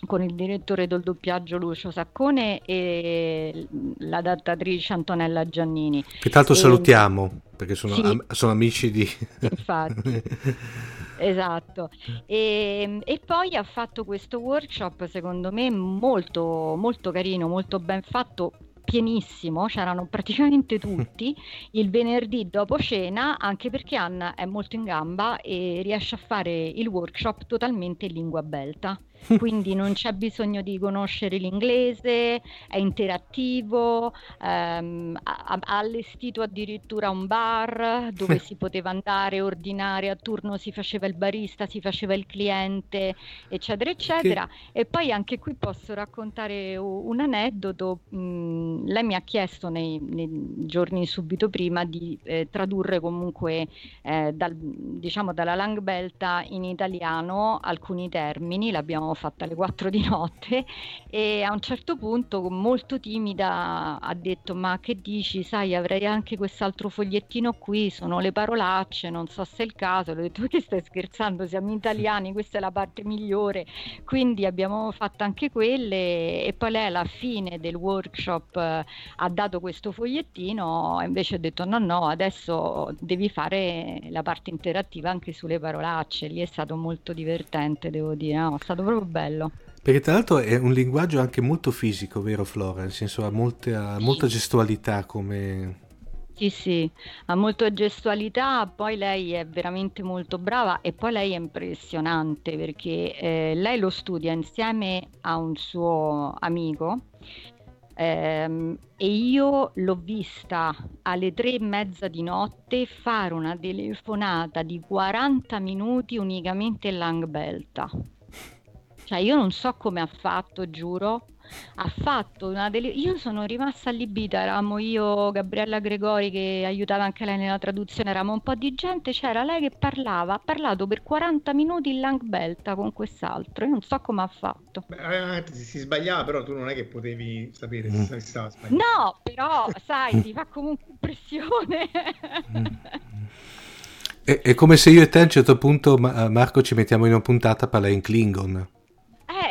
con il direttore del doppiaggio Lucio Saccone e l'adattatrice Antonella Giannini. Che tanto e... salutiamo perché sono, sì. am- sono amici di... Infatti. esatto. E, e, poi ha fatto questo workshop, secondo me, molto, molto carino, molto ben fatto pienissimo, c'erano praticamente tutti il venerdì dopo cena, anche perché Anna è molto in gamba e riesce a fare il workshop totalmente in lingua belta. quindi non c'è bisogno di conoscere l'inglese, è interattivo, ehm, ha, ha, allestito addirittura un bar dove si poteva andare, ordinare, a turno si faceva il barista, si faceva il cliente, eccetera, eccetera. Che... E poi anche qui posso raccontare un aneddoto. Mm, lei mi ha chiesto nei, nei, giorni subito prima di eh, tradurre comunque eh, dal, diciamo dalla Langbelta in italiano alcuni termini, l'abbiamo l'abbiamo fatta alle 4 di notte e a un certo punto molto timida ha detto ma che dici, sai avrei anche quest'altro fogliettino qui, sono le parolacce, non so se è il caso, l'ho detto che stai scherzando, siamo italiani, questa è la parte migliore, quindi abbiamo fatto anche quelle e poi lei alla fine del workshop eh, ha dato questo fogliettino e invece ho detto no no, adesso devi fare la parte interattiva anche sulle parolacce, lì è stato molto divertente devo dire, no, è stato proprio bello. Perché tra l'altro è un linguaggio anche molto fisico, vero Flora? Nel senso ha molta, molta gestualità come... Sì, sì, ha molta gestualità, poi lei è veramente molto brava e poi lei è impressionante perché eh, lei lo studia insieme a un suo amico ehm, e io l'ho vista alle tre e mezza di notte fare una telefonata di 40 minuti unicamente in Langbelta. Cioè io non so come ha fatto, giuro, ha fatto una delle... Io sono rimasta allibita, eravamo io, Gabriella Gregori che aiutava anche lei nella traduzione, eravamo un po' di gente, c'era lei che parlava, ha parlato per 40 minuti in Langbelta con quest'altro, io non so come ha fatto. Beh, si, si sbagliava, però tu non è che potevi sapere se Mm. stava sbagliando. No, però sai, ti fa comunque impressione. È, è come se io e te a un certo punto, Ma- Marco, ci mettiamo in una puntata a parlare in Klingon.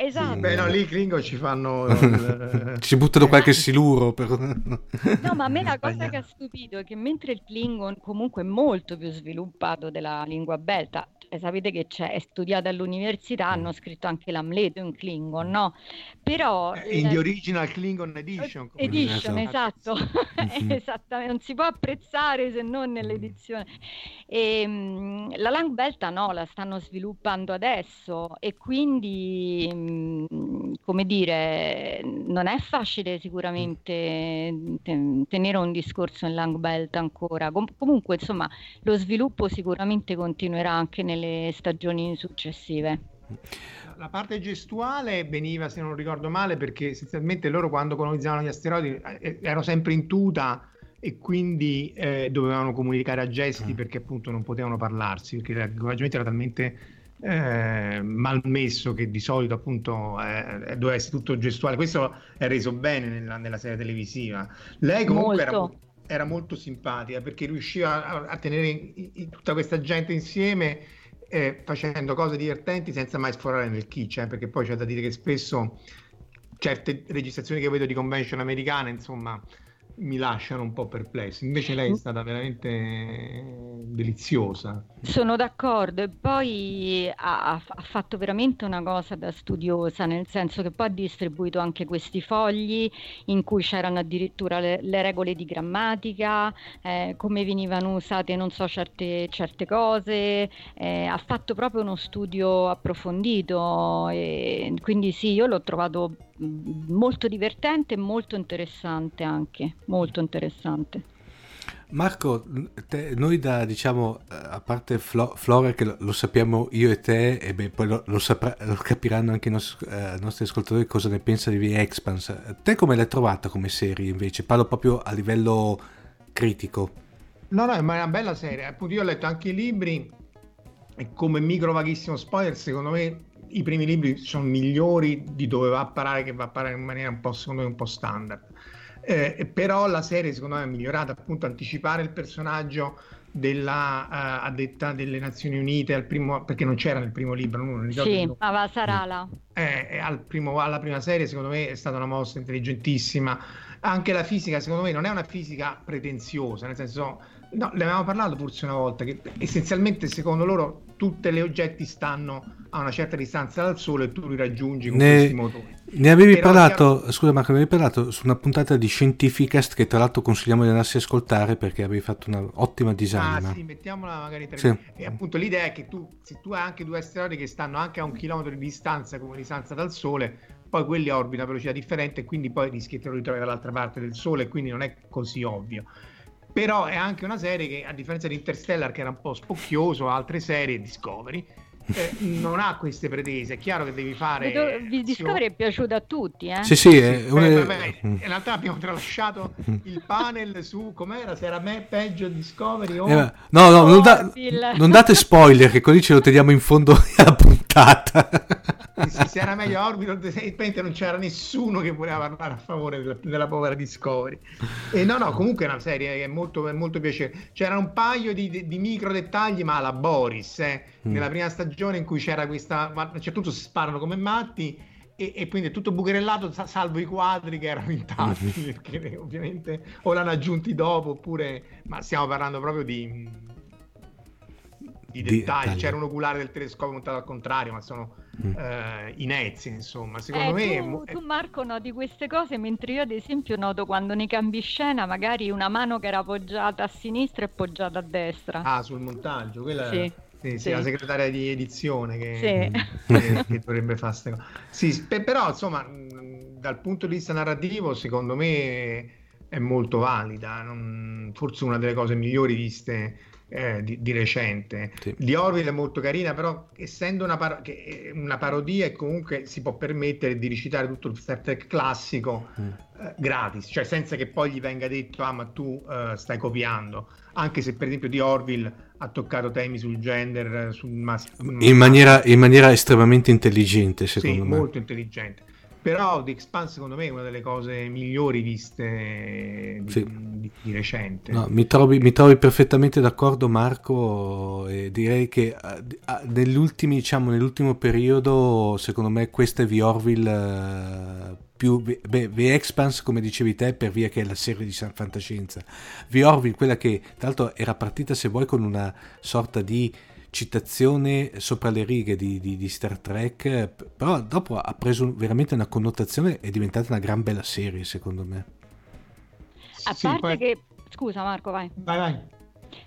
Esatto. Beh, no, lì i Klingon ci fanno... ci buttano qualche siluro. Per... No, ma a me la cosa che ha stupito è che mentre il Klingon comunque è molto più sviluppato della lingua belta, cioè, sapete che c'è, è studiata all'università, hanno scritto anche l'Amleto in Klingon, no? Però... Eh, in la- the original Klingon edition. come Edition, esatto, esattamente, non si può apprezzare se non nell'edizione. E, mm, la Langbelta no, la stanno sviluppando adesso e quindi, mm, come dire, non è facile sicuramente te- tenere un discorso in Langbelta ancora. Com- comunque, insomma, lo sviluppo sicuramente continuerà anche nelle stagioni successive. La parte gestuale veniva, se non ricordo male, perché essenzialmente loro quando colonizzavano gli asteroidi eh, erano sempre in tuta e quindi eh, dovevano comunicare a gesti Mm. perché appunto non potevano parlarsi, perché l'equipaggiamento era talmente eh, malmesso che di solito appunto eh, doveva essere tutto gestuale. Questo è reso bene nella, nella serie televisiva. Lei comunque era, Molto. era molto simpatica perché riusciva a, a tenere tutta questa gente insieme eh, facendo cose divertenti senza mai sforare nel kitsch, eh, perché poi c'è da dire che spesso certe registrazioni che vedo di convention americane, insomma, mi lasciano un po' perplesso. Invece lei è stata veramente eh, deliziosa. Sono d'accordo e poi ha, ha- fatto veramente una cosa da studiosa, nel senso che poi ha distribuito anche questi fogli in cui c'erano addirittura le, le regole di grammatica, eh, come venivano usate, non so, certe, certe cose, eh, ha fatto proprio uno studio approfondito e quindi sì, io l'ho trovato mm, molto divertente e molto interessante anche, molto interessante. Marco, te- noi da diciamo, eh, a parte Flo- Flora che lo, lo sappiamo io e te, e beh, poi lo, lo saprà- lo capiranno anche i nostri, eh, nostri ascoltatori cosa ne pensa di The Expanse. Te come l'hai trovata come serie invece? Parlo proprio a livello critico. No, no, ma è una bella serie. Appunto, io ho letto anche i libri e come micro vaghissimo spoiler, secondo me i primi libri sono migliori di dove va a parare, che va a parare in maniera un po', secondo me, un po' standard. Eh, però la serie, secondo me, è migliorata, appunto, anticipare il personaggio della eh, addetta delle Nazioni Unite al primo, perché non c'era nel primo libro, non ricordo Sì, il nome. Avasarala. Eh, eh, al primo- alla prima serie, secondo me, è stata una mossa intelligentissima. Anche la fisica, secondo me, non è una fisica pretenziosa, nel senso, no, ne avevamo parlato forse una volta, che essenzialmente, secondo loro, tutti gli oggetti stanno a una certa distanza dal Sole e tu li raggiungi con Ne- questi motori. Ne avevi Però parlato, scusa Marco, ne avevi parlato su una puntata di Scientificast che tra l'altro consigliamo di andarsi a ascoltare perché avevi fatto un'ottima Ah, disanima. sì, mettiamola magari tra Sì. E appunto l'idea è che tu, se tu hai anche due asteroidi che stanno anche a un chilometro di distanza come distanza dal Sole, poi quelli orbitano a velocità differente e quindi poi rischi che te lo ritrovi dall'altra parte del Sole e quindi non è così ovvio. Però è anche una serie che, a differenza di Interstellar, che era un po' spocchioso, altre serie, Discovery, eh, non ha queste pretese. È chiaro che devi fare. Vedo- Discovery è piaciuto a tutti, eh? Sì, sì, è Beh, vabbè, in realtà abbiamo tralasciato il panel su com'era, se era me peggio Discovery o Eh, no, no, non, da- non date spoiler che così ce lo teniamo in fondo alla puntata. Puntata. se, se era meglio Orville repente non c'era nessuno che voleva parlare a favore della, della povera Discovery. E no, no, comunque è una serie che è molto, è molto piacevole. C'era un paio di, di, micro dettagli, ma la Boris, eh, mm. nella prima stagione in cui c'era questa... A un certo punto si sparano come matti e, e, quindi è tutto bucherellato salvo i quadri che erano intatti perché ovviamente o l'hanno aggiunti dopo oppure ma stiamo parlando proprio di, di dettagli di c'era un oculare del telescopio montato al contrario ma sono mm. eh, inezzi insomma secondo eh, me tu, tu, Marco noti queste cose mentre io ad esempio noto quando nei cambi scena magari una mano che era appoggiata a sinistra e appoggiata a destra ah sul montaggio quella sì. Sì, sì, sì, la segretaria di edizione che, sì. che, che dovrebbe fare queste cose. Sì, però insomma, dal punto di vista narrativo, secondo me è molto valida, non, forse una delle cose migliori viste eh, di, di, recente. Sì. Di Orwell è molto carina, però essendo una, par- una, parodia e comunque si può permettere di recitare tutto il Star Trek classico mm. eh, gratis, cioè senza che poi gli venga detto ah ma tu eh, stai copiando, anche se per esempio di Orville ha toccato temi sul gender, sul mas- in, maniera, in maniera estremamente intelligente secondo sì, me. molto intelligente però The Expanse secondo me è una delle cose migliori viste di, sì. di, di recente. No, mi, trovi, mi, trovi, perfettamente d'accordo Marco e direi che nell'ultimo, diciamo, nell'ultimo periodo secondo me questa è The Orville più beh, The Expanse come dicevi te per via che è la serie di San fantascienza The Orville quella che tra l'altro era partita se vuoi con una sorta di citazione sopra le righe di, di, di, Star Trek, però dopo ha preso veramente una connotazione e è diventata una gran bella serie secondo me. A sì, parte poi... che... Scusa Marco, vai. Vai, vai.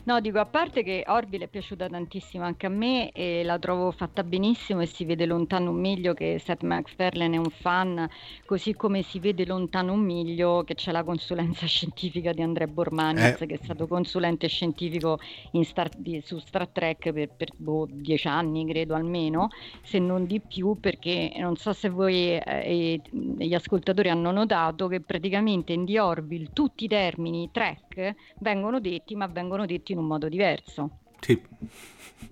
No, dico, a parte che Orville è piaciuta tantissimo anche a me e la trovo fatta benissimo e si vede lontano un miglio che Seth MacFarlane è un fan, così come si vede lontano un miglio che c'è la consulenza scientifica di Andrea Bormanis, eh. che è stato consulente scientifico Star, di, su Star Trek per, per boh, dieci anni, credo almeno, se non di più, perché non so se voi eh, e gli ascoltatori hanno notato che praticamente in The Orville tutti i termini Trek vengono detti, ma vengono detti in un modo diverso. Sì.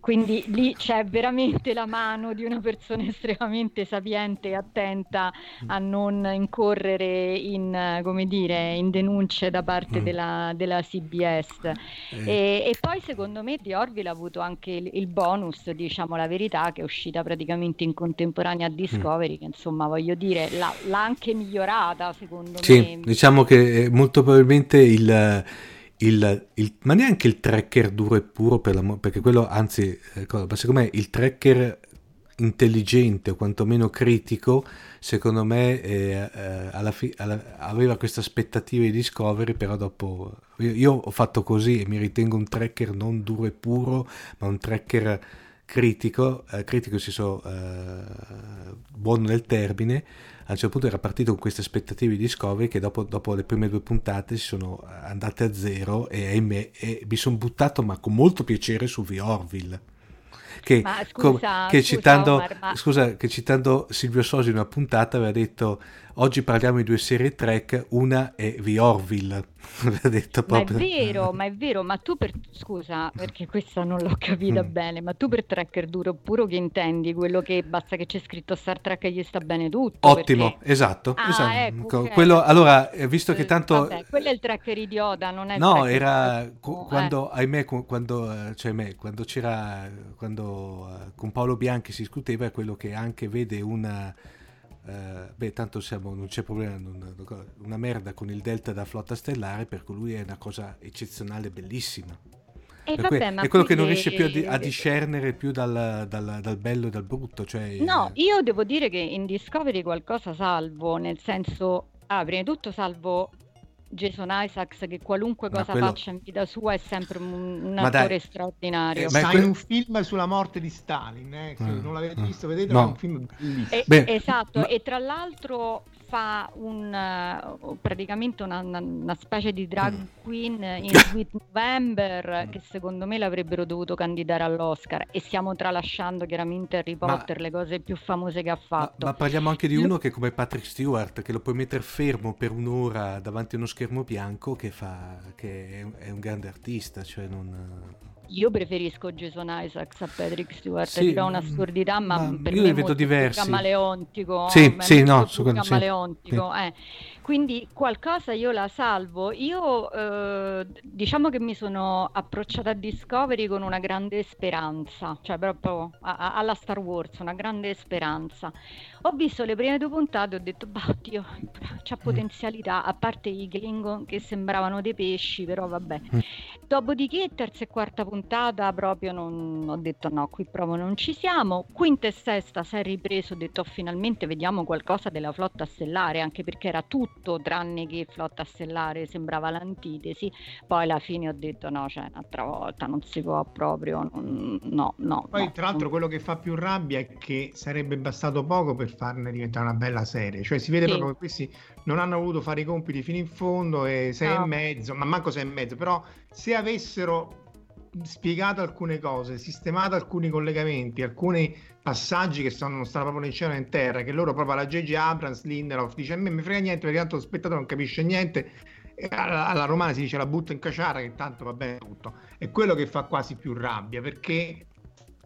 Quindi lì c'è veramente la mano di una persona estremamente sapiente e attenta a non incorrere in, come dire, in denunce da parte mm. della, della, CBS. Eh. E, e, poi secondo me di Orville ha avuto anche il, il, bonus, diciamo la verità, che è uscita praticamente in contemporanea a Discovery, mm. che insomma voglio dire l'ha, l'ha anche migliorata secondo sì, me. Sì, diciamo che molto probabilmente il il, il, ma neanche il tracker duro e puro per la, perché quello anzi eh, ma secondo me il tracker intelligente o quantomeno critico secondo me eh, eh, alla fi, alla, aveva queste aspettative di Discovery però dopo io, io, ho fatto così e mi ritengo un tracker non duro e puro ma un tracker critico eh, critico si so eh, buono nel termine a un certo punto era partito con queste aspettative di Discovery che dopo, dopo le prime due puntate si sono andate a zero e ahimè e mi sono buttato ma con molto piacere su The Orville. Che, scusa, com, che, scusa, citando, Omar, ma... scusa, che citando Silvio Sosi in una puntata aveva detto oggi parliamo di due serie Trek, una è The Orville. detto proprio. Ma è vero, ma è vero, ma tu per... scusa, perché questa non l'ho capita mm. bene, ma tu per Trekker duro puro che intendi quello che basta che c'è scritto Star Trek e gli sta bene tutto? Ottimo, perché... esatto. Ah, esatto. Ecco, okay. Quello, allora, visto che tanto... Vabbè, quello è il Trekker idiota, non è No, era cu- quando, eh. ahimè, quando, eh, cioè, ahimè, quando c'era, quando con Paolo Bianchi si discuteva, è quello che anche vede una Uh, beh, tanto siamo, non c'è problema, non, una merda con il delta da flotta stellare, per cui lui è una cosa eccezionale, bellissima. E vabbè, que- è quello che non riesce più a, di- a discernere più dal, dal, dal, bello e dal brutto. Cioè, no, io devo dire che in Discovery qualcosa salvo, nel senso, ah, prima di tutto salvo Jason Isaacs che qualunque cosa quello... faccia in vita sua è sempre un, un attore dai. straordinario. Eh, ma que... in un film sulla morte di Stalin, eh, se mm. non l'avete visto, vedete, no. è un film bellissimo. E, Beh, esatto, ma... e tra l'altro fa un, uh, praticamente una, una, una, specie di drag mm. queen in Sweet November mm. che secondo me l'avrebbero dovuto candidare all'Oscar e stiamo tralasciando chiaramente Harry Potter, ma, le cose più famose che ha fatto. Ma, ma parliamo anche di uno che è come Patrick Stewart, che lo puoi mettere fermo per un'ora davanti a uno schermo bianco che, fa, che è, è un grande artista, cioè non... Io preferisco Jason Isaacs a Patrick Stewart, Sì, dirò un'assurdità, ma, ma per io me è vedo diversi. camaleontico. Sì, è sì, molto no, su quello sì, camaleontico, eh. Quindi qualcosa io la salvo. Io eh, diciamo che mi sono approcciata a Discovery con una grande speranza, cioè proprio a- a- alla Star Wars, una grande speranza. Ho visto le prime due puntate e ho detto, bah, oddio, c'ha potenzialità, a parte i Klingon che sembravano dei pesci, però vabbè. Dopodiché, terza e quarta puntata, proprio non ho detto no, qui proprio non ci siamo. Quinta e sesta si è ripreso, ho detto "Oh, finalmente vediamo qualcosa della flotta stellare, anche perché era tutto tranne che flotta stellare, sembrava l'antitesi. Poi alla fine ho detto no, cioè un'altra volta non si può proprio, non- no, no. Poi, no, tra l'altro, non- quello che fa più rabbia è che sarebbe bastato poco per farne diventare una bella serie. Cioè, si vede Sì. proprio che questi non hanno voluto fare i compiti fino in fondo e sei No. e mezzo, ma manco sei e mezzo, però se avessero spiegato alcune cose, sistemato alcuni collegamenti, alcuni passaggi che sono, stanno proprio nel cielo e in terra, che loro proprio alla J.J. Abrams, Lindelof dice a me mi frega niente perché tanto lo spettatore non capisce niente alla, alla romana si dice la butta in caciara che tanto va bene tutto è quello che fa quasi più rabbia perché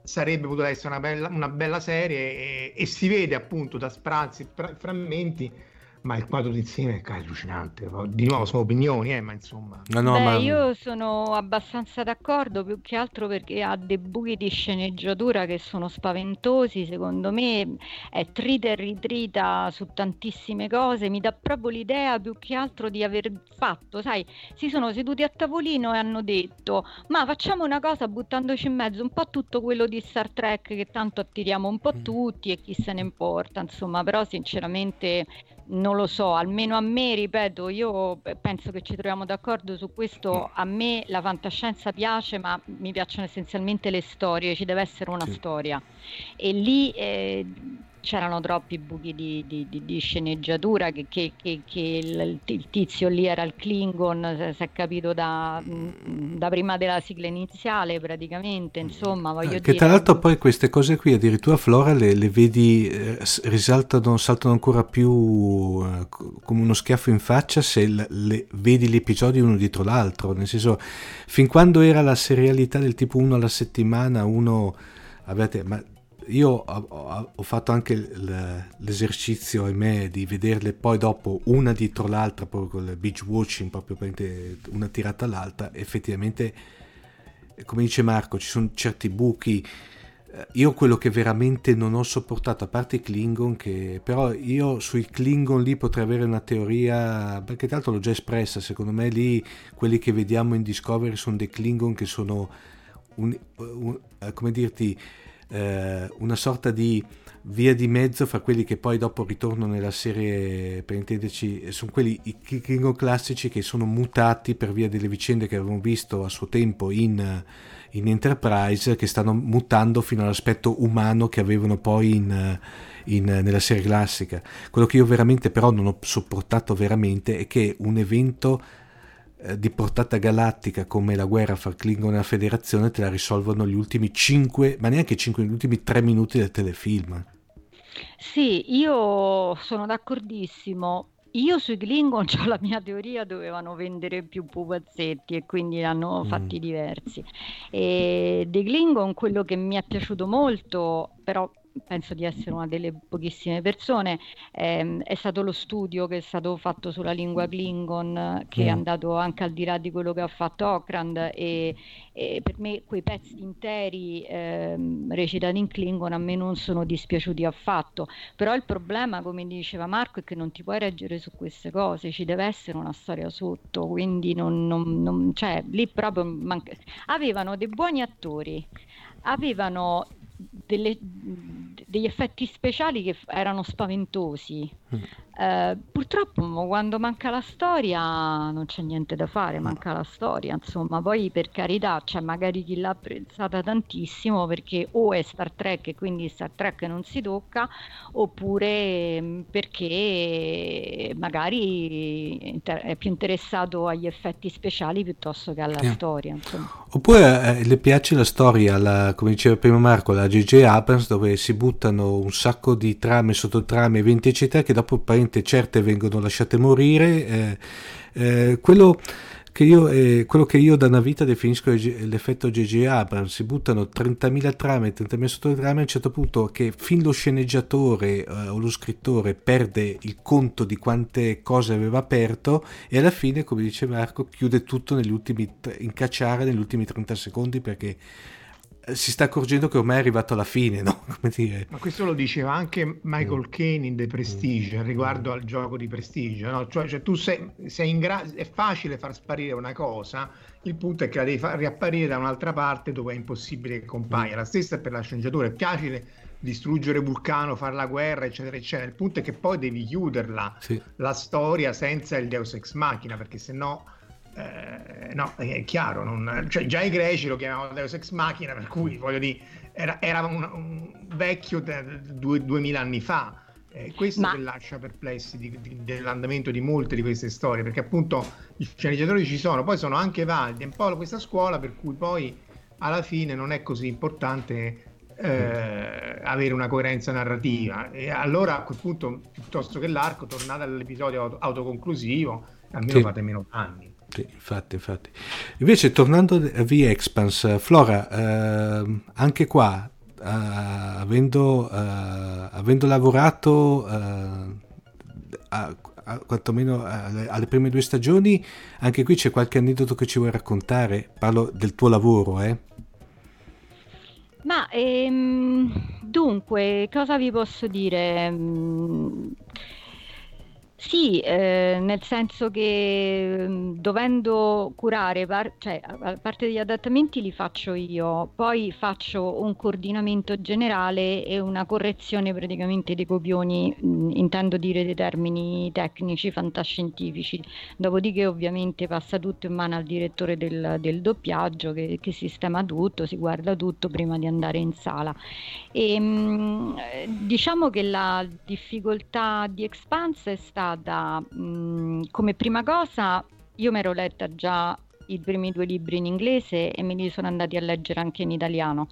sarebbe potuta essere una bella, una bella serie e, e si vede appunto da sprazzi e fra- frammenti ma il quadro d'insieme è allucinante. Di nuovo sono opinioni eh, ma insomma. No, no, Beh, ma io sono abbastanza d'accordo, più che altro perché ha dei buchi di sceneggiatura che sono spaventosi, secondo me è trita e ritrita su tantissime cose, mi dà proprio l'idea più che altro di aver fatto, sai, si sono seduti a tavolino e hanno detto, ma facciamo una cosa buttandoci in mezzo un po' tutto quello di Star Trek che tanto attiriamo un po' Mm. tutti e chi se ne importa, insomma, però sinceramente non lo so, almeno a me, ripeto, io pe- penso che ci troviamo d'accordo su questo. A me la fantascienza piace, ma mi piacciono essenzialmente le storie, ci deve essere una Sì. storia. E lì eh, c'erano troppi buchi di, di- di- di sceneggiatura che, che- che- che il, il tizio lì era il Klingon, si è capito da, da prima della sigla iniziale praticamente, insomma, voglio Eh, dire... Che tra l'altro poi queste cose qui addirittura Flora le, le vedi, eh, risaltano, saltano ancora più eh, co- come uno schiaffo in faccia se le- vedi gli episodi uno dietro l'altro, nel senso fin quando era la serialità del tipo uno alla settimana, uno... Avete, ma io ho, fatto anche l'esercizio, ahimè, di vederle poi dopo una dietro l'altra, proprio con il beach watching, proprio una tirata all'altra, effettivamente come dice Marco, ci sono certi buchi. Eh, Io quello che veramente non ho sopportato, a parte i Klingon, che però io sui Klingon lì potrei avere una teoria, perché tanto l'ho già espressa, secondo me lì quelli che vediamo in Discovery sono dei Klingon che sono, un- un- eh, come dirti, eh, una sorta di via di mezzo fra quelli che poi dopo ritornano nella serie, per intenderci, sono quelli i Klingon classici che sono mutati per via delle vicende che avevamo visto a suo tempo in, in Enterprise, che stanno mutando fino all'aspetto umano che avevano poi in, in- nella serie classica. Quello che io veramente però non ho sopportato veramente è che un evento eh, di portata galattica come la guerra fra Klingon e la Federazione te la risolvono gli ultimi 5, ma neanche 5, gli ultimi 3 minuti del telefilm. Sì, io sono d'accordissimo. Io sui Klingon ho la mia teoria, dovevano vendere più pupazzetti e quindi ne hanno Mm. fatti diversi. E dei Klingon quello che mi è piaciuto molto, però penso di essere una delle pochissime persone, ehm, è stato lo studio che è stato fatto sulla lingua Klingon, che è Mm. andato anche al di là di quello che ha fatto Okrand e, e per me quei pezzi interi ehm, recitati in Klingon a me non sono dispiaciuti affatto. Però il problema, come diceva Marco, è che non ti puoi reggere su queste cose, ci deve essere una storia sotto, quindi non, non- non- cioè, lì proprio manca- avevano dei buoni attori, avevano delle- degli effetti speciali che erano spaventosi. Mm. Eh, purtroppo quando manca la storia non c'è niente da fare, manca la storia, insomma, poi per carità c'è magari chi l'ha apprezzata tantissimo perché o è Star Trek e quindi Star Trek non si tocca, oppure mm, perché magari è più interessato agli effetti speciali piuttosto che alla Sì. storia, insomma. Oppure eh, le piace la storia, la- come diceva prima Marco, la J.J. Abrams, dove si buttano un sacco di trame, sottotrame, eventi eccetera, che dopo apparentemente certe vengono lasciate morire. eh, eh, quello che io, eh, quello che io da una vita definisco l'effetto J.J. Abrams, si buttano 30.000 trame, 30.000 sottotrame, a un certo punto che fin lo sceneggiatore eh, o lo scrittore perde il conto di quante cose aveva aperto e alla fine, come dice Marco, chiude tutto negli ultimi, in cacciare negli ultimi 30 secondi perché si sta accorgendo che ormai è arrivato alla fine, no? Come dire. Ma questo lo diceva anche Michael mm. Caine in The Prestige mm. riguardo al gioco di Prestige, no? Cioè, cioè tu sei, sei in grado, è facile far sparire una cosa, il punto è che la devi far riapparire da un'altra parte dove è impossibile che compaia. Mm. La stessa è per la sceneggiatura, è facile distruggere Vulcano, fare la guerra, eccetera, eccetera. Il punto è che poi devi chiuderla sì. la storia senza il Deus Ex Machina, perché se no eh, no, è chiaro, non, cioè, già i greci lo chiamavano Deus Ex Machina, per cui voglio dire, era, era un, un, vecchio de, due, duemila anni fa. Eh, questo Ma... che lascia perplessi di, di, dell'andamento di molte di queste storie, perché appunto i sceneggiatori ci sono, poi sono anche validi, è un po' questa scuola per cui poi alla fine non è così importante eh, avere una coerenza narrativa. E allora a quel punto, piuttosto che l'arco, tornate all'episodio autoconclusivo, almeno sì. fate meno anni. Sì, infatti, infatti. Invece, tornando a V-Expanse, Flora, eh, anche qua, eh, avendo, eh, avendo, lavorato eh, a, a, quantomeno alle, alle, prime due stagioni, anche qui c'è qualche aneddoto che ci vuoi raccontare? Parlo del tuo lavoro, eh? Ma ehm, dunque, cosa vi posso dire? Sì, eh, nel senso che mm, dovendo curare, par- cioè a parte degli adattamenti li faccio io, poi faccio un coordinamento generale e una correzione praticamente dei copioni, mh, mm, intendo dire dei termini tecnici, fantascientifici, dopodiché ovviamente passa tutto in mano al direttore del, del doppiaggio che, che, sistema tutto, si guarda tutto prima di andare in sala. E, mh, mm, diciamo che la difficoltà di Expanse è stata stata mh, mm, come prima cosa, io mi ero letta già i primi due libri in inglese e me li sono andati a leggere anche in italiano.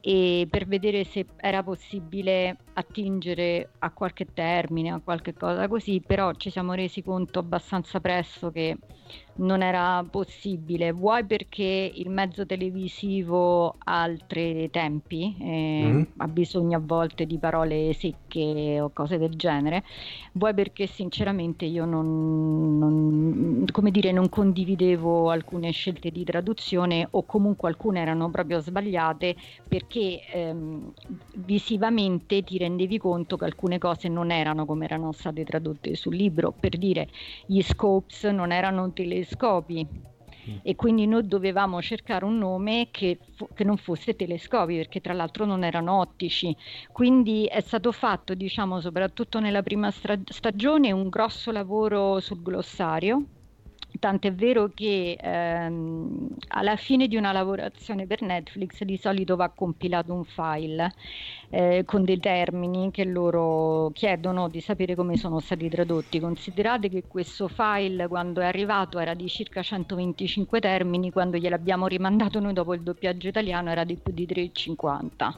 E per vedere se era possibile attingere a qualche termine, a qualche cosa così, però ci siamo resi conto abbastanza presto che non era possibile, vuoi perché il mezzo televisivo ha altri tempi, eh, mm. ha bisogno a volte di parole secche o cose del genere, vuoi perché sinceramente io non, non, come dire, non condividevo alcune scelte di traduzione o comunque alcune erano proprio sbagliate perché ehm, visivamente ti rendevi conto che alcune cose non erano come erano state tradotte sul libro, per dire gli scopes non erano telescopi mm. e quindi noi dovevamo cercare un nome che, che, non fosse telescopi perché tra l'altro non erano ottici. Quindi è stato fatto diciamo soprattutto nella prima stra- stagione un grosso lavoro sul glossario. Tant'è vero che ehm, alla fine di una lavorazione per Netflix di solito va compilato un file eh, con dei termini che loro chiedono di sapere come sono stati tradotti. Considerate che questo file quando è arrivato era di circa 125 termini, quando gliel'abbiamo rimandato noi dopo il doppiaggio italiano era di più di 3,50.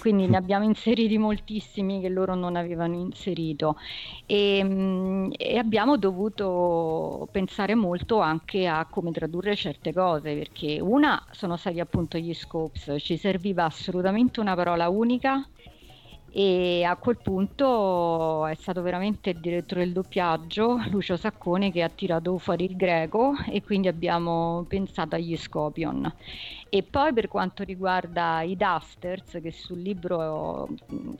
Quindi ne abbiamo inseriti moltissimi che loro non avevano inserito e, mm, e abbiamo dovuto pensare molto anche a come tradurre certe cose perché una sono stati appunto gli scopes, ci serviva assolutamente una parola unica e a quel punto è stato veramente il direttore del doppiaggio, Lucio Saccone, che ha tirato fuori il greco e quindi abbiamo pensato agli Scopion. E poi per quanto riguarda i Dusters, che sul libro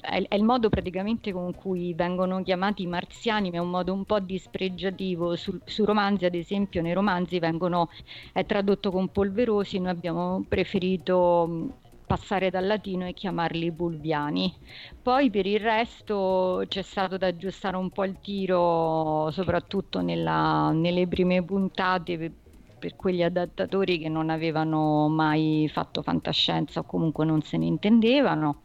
è, è il modo praticamente con cui vengono chiamati i marziani, ma è un modo un po' dispregiativo. Su, su romanzi, ad esempio, nei romanzi vengono, è tradotto con polverosi, noi abbiamo preferito passare dal latino e chiamarli bulviani. Poi per il resto c'è stato da aggiustare un po' il tiro, soprattutto nella, nelle prime puntate per, per quegli adattatori che non avevano mai fatto fantascienza o comunque non se ne intendevano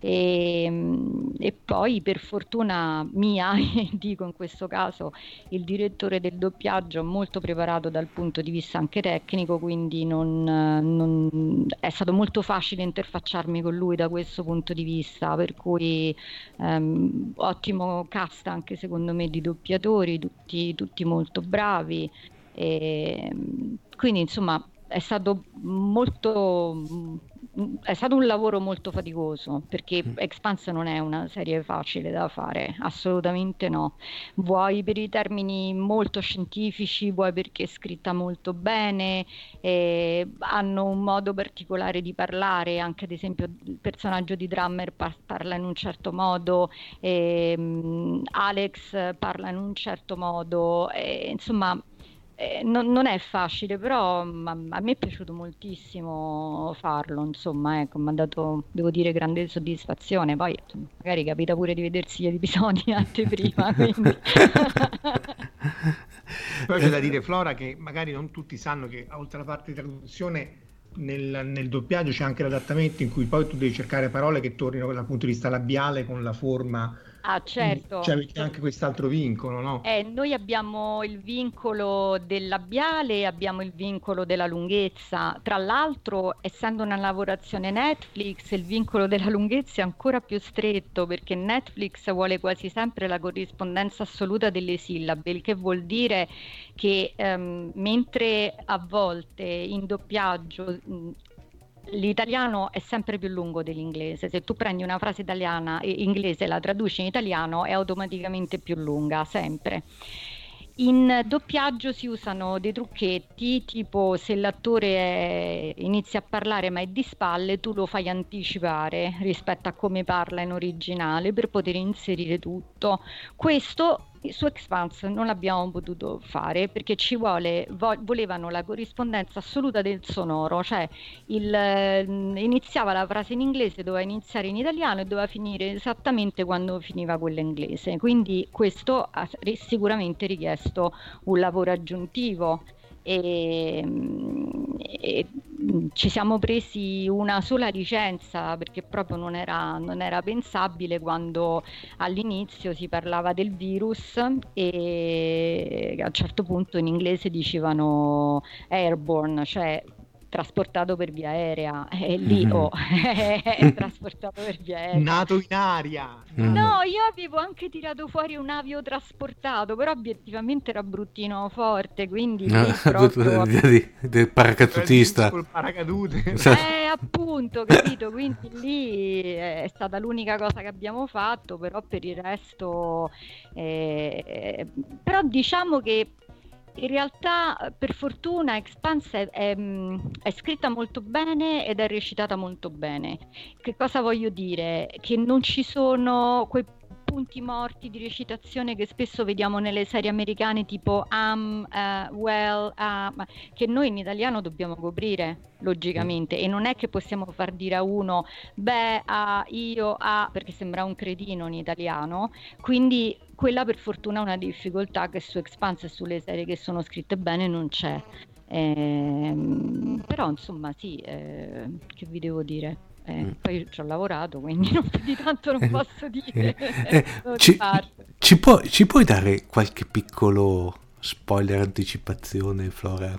e, ehm, e, poi per fortuna mia, dico in questo caso, il direttore del doppiaggio molto preparato dal punto di vista anche tecnico, quindi non, non, è stato molto facile interfacciarmi con lui da questo punto di vista, per cui ehm, ottimo cast anche secondo me di doppiatori, tutti, tutti molto bravi. E, quindi insomma è stato molto è stato un lavoro molto faticoso perché. Expanse non è una serie facile da fare, assolutamente no. Vuoi per i termini molto scientifici, vuoi perché è scritta molto bene, eh, hanno un modo particolare di parlare, anche ad esempio il personaggio di Drummer parla in un certo modo, eh, Alex parla in un certo modo, eh, insomma eh, non, non, è facile, però ma, a me è piaciuto moltissimo farlo, insomma, ecco, mi ha dato, devo dire, grande soddisfazione. Poi magari capita pure di vedersi gli episodi anteprima. Poi c'è da dire, Flora, che magari non tutti sanno che oltre alla parte di traduzione nel, nel, doppiaggio c'è anche l'adattamento in cui poi tu devi cercare parole che tornino dal punto di vista labiale con la forma Ah, certo. Cioè avete anche quest'altro vincolo, no? Eh, noi abbiamo il vincolo del labiale, abbiamo il vincolo della lunghezza. Tra l'altro, essendo una lavorazione Netflix, il vincolo della lunghezza è ancora più stretto perché Netflix vuole quasi sempre la corrispondenza assoluta delle sillabe, il che vuol dire che ehm, mentre a volte in doppiaggio l'italiano è sempre più lungo dell'inglese. Se tu prendi una frase italiana e inglese la traduci in italiano è automaticamente più lunga, sempre. In doppiaggio si usano dei trucchetti, tipo se l'attore è, inizia a parlare ma è di spalle, tu lo fai anticipare rispetto a come parla in originale per poter inserire tutto. Questo su Expanse non l'abbiamo potuto fare perché ci vuole, vo- volevano la corrispondenza assoluta del sonoro, cioè il, eh, iniziava la frase in inglese, doveva iniziare in italiano e doveva finire esattamente quando finiva quella inglese. Quindi questo ha sicuramente richiesto un lavoro aggiuntivo e, e, ci siamo presi una sola licenza perché proprio non era, non era, pensabile quando all'inizio si parlava del virus e a un certo punto in inglese dicevano airborne, cioè trasportato per via aerea e lì mm-hmm. oh, è trasportato per via aerea. Nato in aria. Mm. no io avevo anche tirato fuori un avio trasportato però obiettivamente era bruttino forte quindi no, proprio... del paracadutista. Col paracadute. Eh appunto capito? Quindi lì è stata l'unica cosa che abbiamo fatto però per il resto eh, però diciamo che in realtà, per fortuna, Expanse è, è, mm, è, scritta molto bene ed è recitata molto bene. Che cosa voglio dire? Che non ci sono quei punti morti di recitazione che spesso vediamo nelle serie americane tipo am, uh, well, uh, che noi in italiano dobbiamo coprire logicamente e non è che possiamo far dire a uno beh, a, io, a, perché sembra un cretino in italiano, quindi quella per fortuna è una difficoltà che su Expanse e sulle serie che sono scritte bene non c'è. Eh, però insomma sì, eh, che vi devo dire? Eh, mm. Poi ci ho lavorato, quindi non più di tanto non posso dire. Eh, ci, ci, puoi, ci puoi dare qualche piccolo spoiler anticipazione, Flora?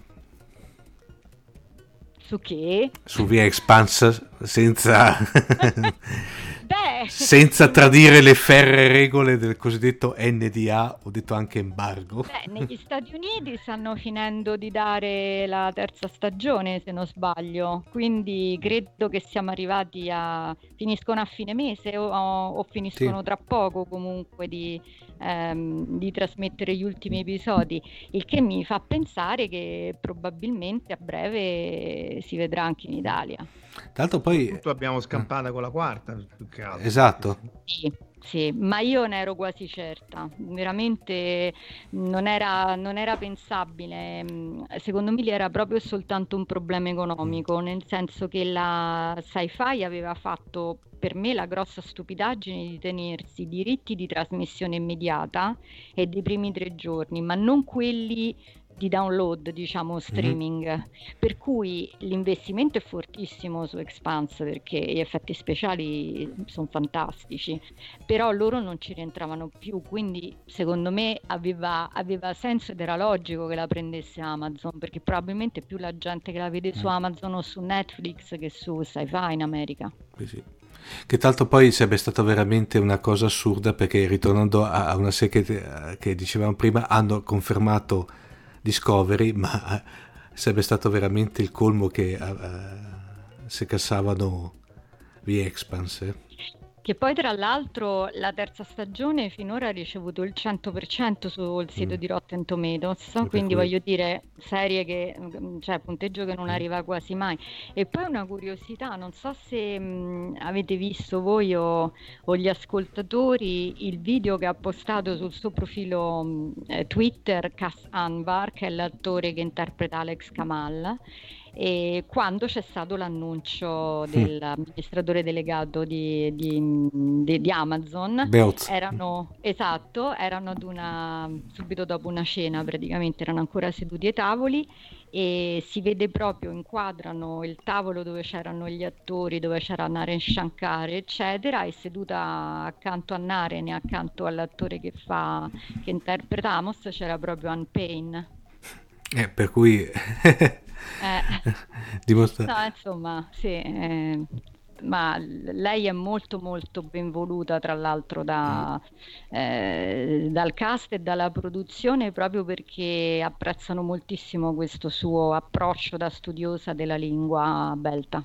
Su che? Su Via Expanse senza... senza tradire le ferre regole del cosiddetto NDA, ho detto anche embargo. Beh, negli Stati Uniti stanno finendo di dare la terza stagione, se non sbaglio, quindi credo che siamo arrivati a... finiscono a fine mese o, o finiscono sì. tra poco comunque di, ehm, di trasmettere gli ultimi episodi, il che mi fa pensare che probabilmente a breve si vedrà anche in Italia. Tra l'altro poi... Tutto abbiamo scampata con la quarta. Esatto. Sì, sì, ma io ne ero quasi certa, veramente non era, non era pensabile, secondo me era proprio soltanto un problema economico, nel senso che la sci-fi aveva fatto per me la grossa stupidaggine di tenersi i diritti di trasmissione immediata e dei primi tre giorni, ma non quelli di download, diciamo, mhm. streaming. Mm-hmm. Per cui l'investimento è fortissimo su Expanse perché gli effetti speciali sono fantastici, però loro non ci rientravano più, quindi secondo me aveva, aveva senso ed era logico che la prendesse Amazon, perché probabilmente più la gente che la vede mm. su Amazon o su Netflix che su Sci-Fi in America. Sì, sì. Che tra l'altro poi sarebbe stata veramente una cosa assurda perché ritornando a una serie che, che dicevamo prima hanno confermato Discovery, ma sarebbe stato veramente il colmo che uh, se cassavano The Expanse. Che poi tra l'altro la terza stagione finora ha ricevuto il 100% sul sito mm. di Rotten Tomatoes, e quindi voglio dire serie che, mm, cioè punteggio che non mm. arriva quasi mai. E poi una curiosità, non so se mh, avete visto voi o, o, gli ascoltatori il video che ha postato sul suo profilo mh, eh, Twitter Cass Anvar, che è l'attore che interpreta Alex Kamal e quando c'è stato l'annuncio mm. dell'amministratore delegato di, di, di, di Amazon Beoz. erano esatto erano ad una, subito dopo una cena praticamente erano ancora seduti ai tavoli e si vede proprio inquadrano il tavolo dove c'erano gli attori dove c'era Naren Shankar eccetera e seduta accanto a Naren e accanto all'attore che fa che interpreta Amos c'era proprio Anne Payne eh, per cui eh. Dimostra... No, insomma, sì. Eh, ma lei è molto molto ben voluta tra l'altro da, mm. eh, dal cast e dalla produzione proprio perché apprezzano moltissimo questo suo approccio da studiosa della lingua belta.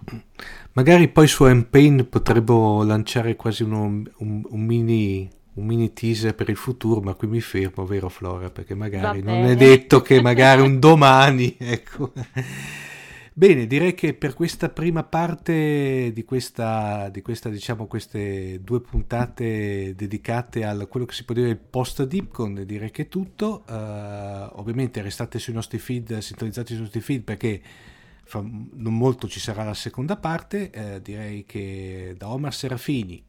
Magari poi su M-Pain potremmo lanciare quasi uno, un, un mini un mini teaser per il futuro, ma qui mi fermo, vero Flora? Perché magari non è detto che magari un domani, ecco. Bene, direi che per questa prima parte di questa, di questa, diciamo, queste due puntate dedicate a quello che si può dire il post Dipcon, direi che è tutto. Uh, ovviamente restate sui nostri feed, sintonizzati sui nostri feed perché fra non molto ci sarà la seconda parte. Uh, direi che da Omar Serafini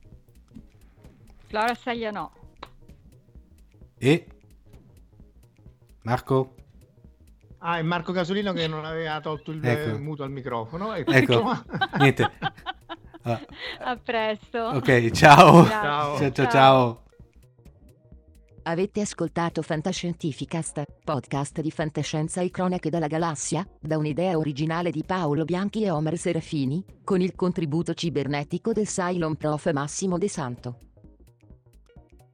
Flora Saglia no. E Marco? Ah, è Marco Casolino che non aveva tolto il ecco. muto al microfono. Ecco, ecco. niente. Ah. A presto. Ok, ciao. Ciao. Ciao, ciao, ciao. Avete ascoltato Fantascientificast, podcast di fantascienza e cronache dalla galassia, da un'idea originale di Paolo Bianchi e Omar Serafini, con il contributo cibernetico del Cylon Prof Massimo De Santo.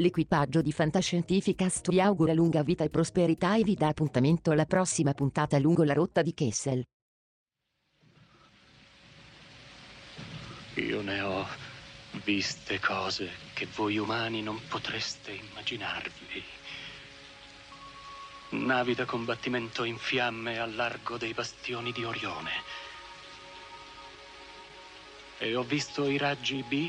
L'equipaggio di Fantascientificast vi augura lunga vita e prosperità e vi dà appuntamento alla prossima puntata lungo la rotta di Kessel. Io ne ho viste cose che voi umani non potreste immaginarvi. Navi da combattimento in fiamme al largo dei bastioni di Orione. E ho visto i raggi B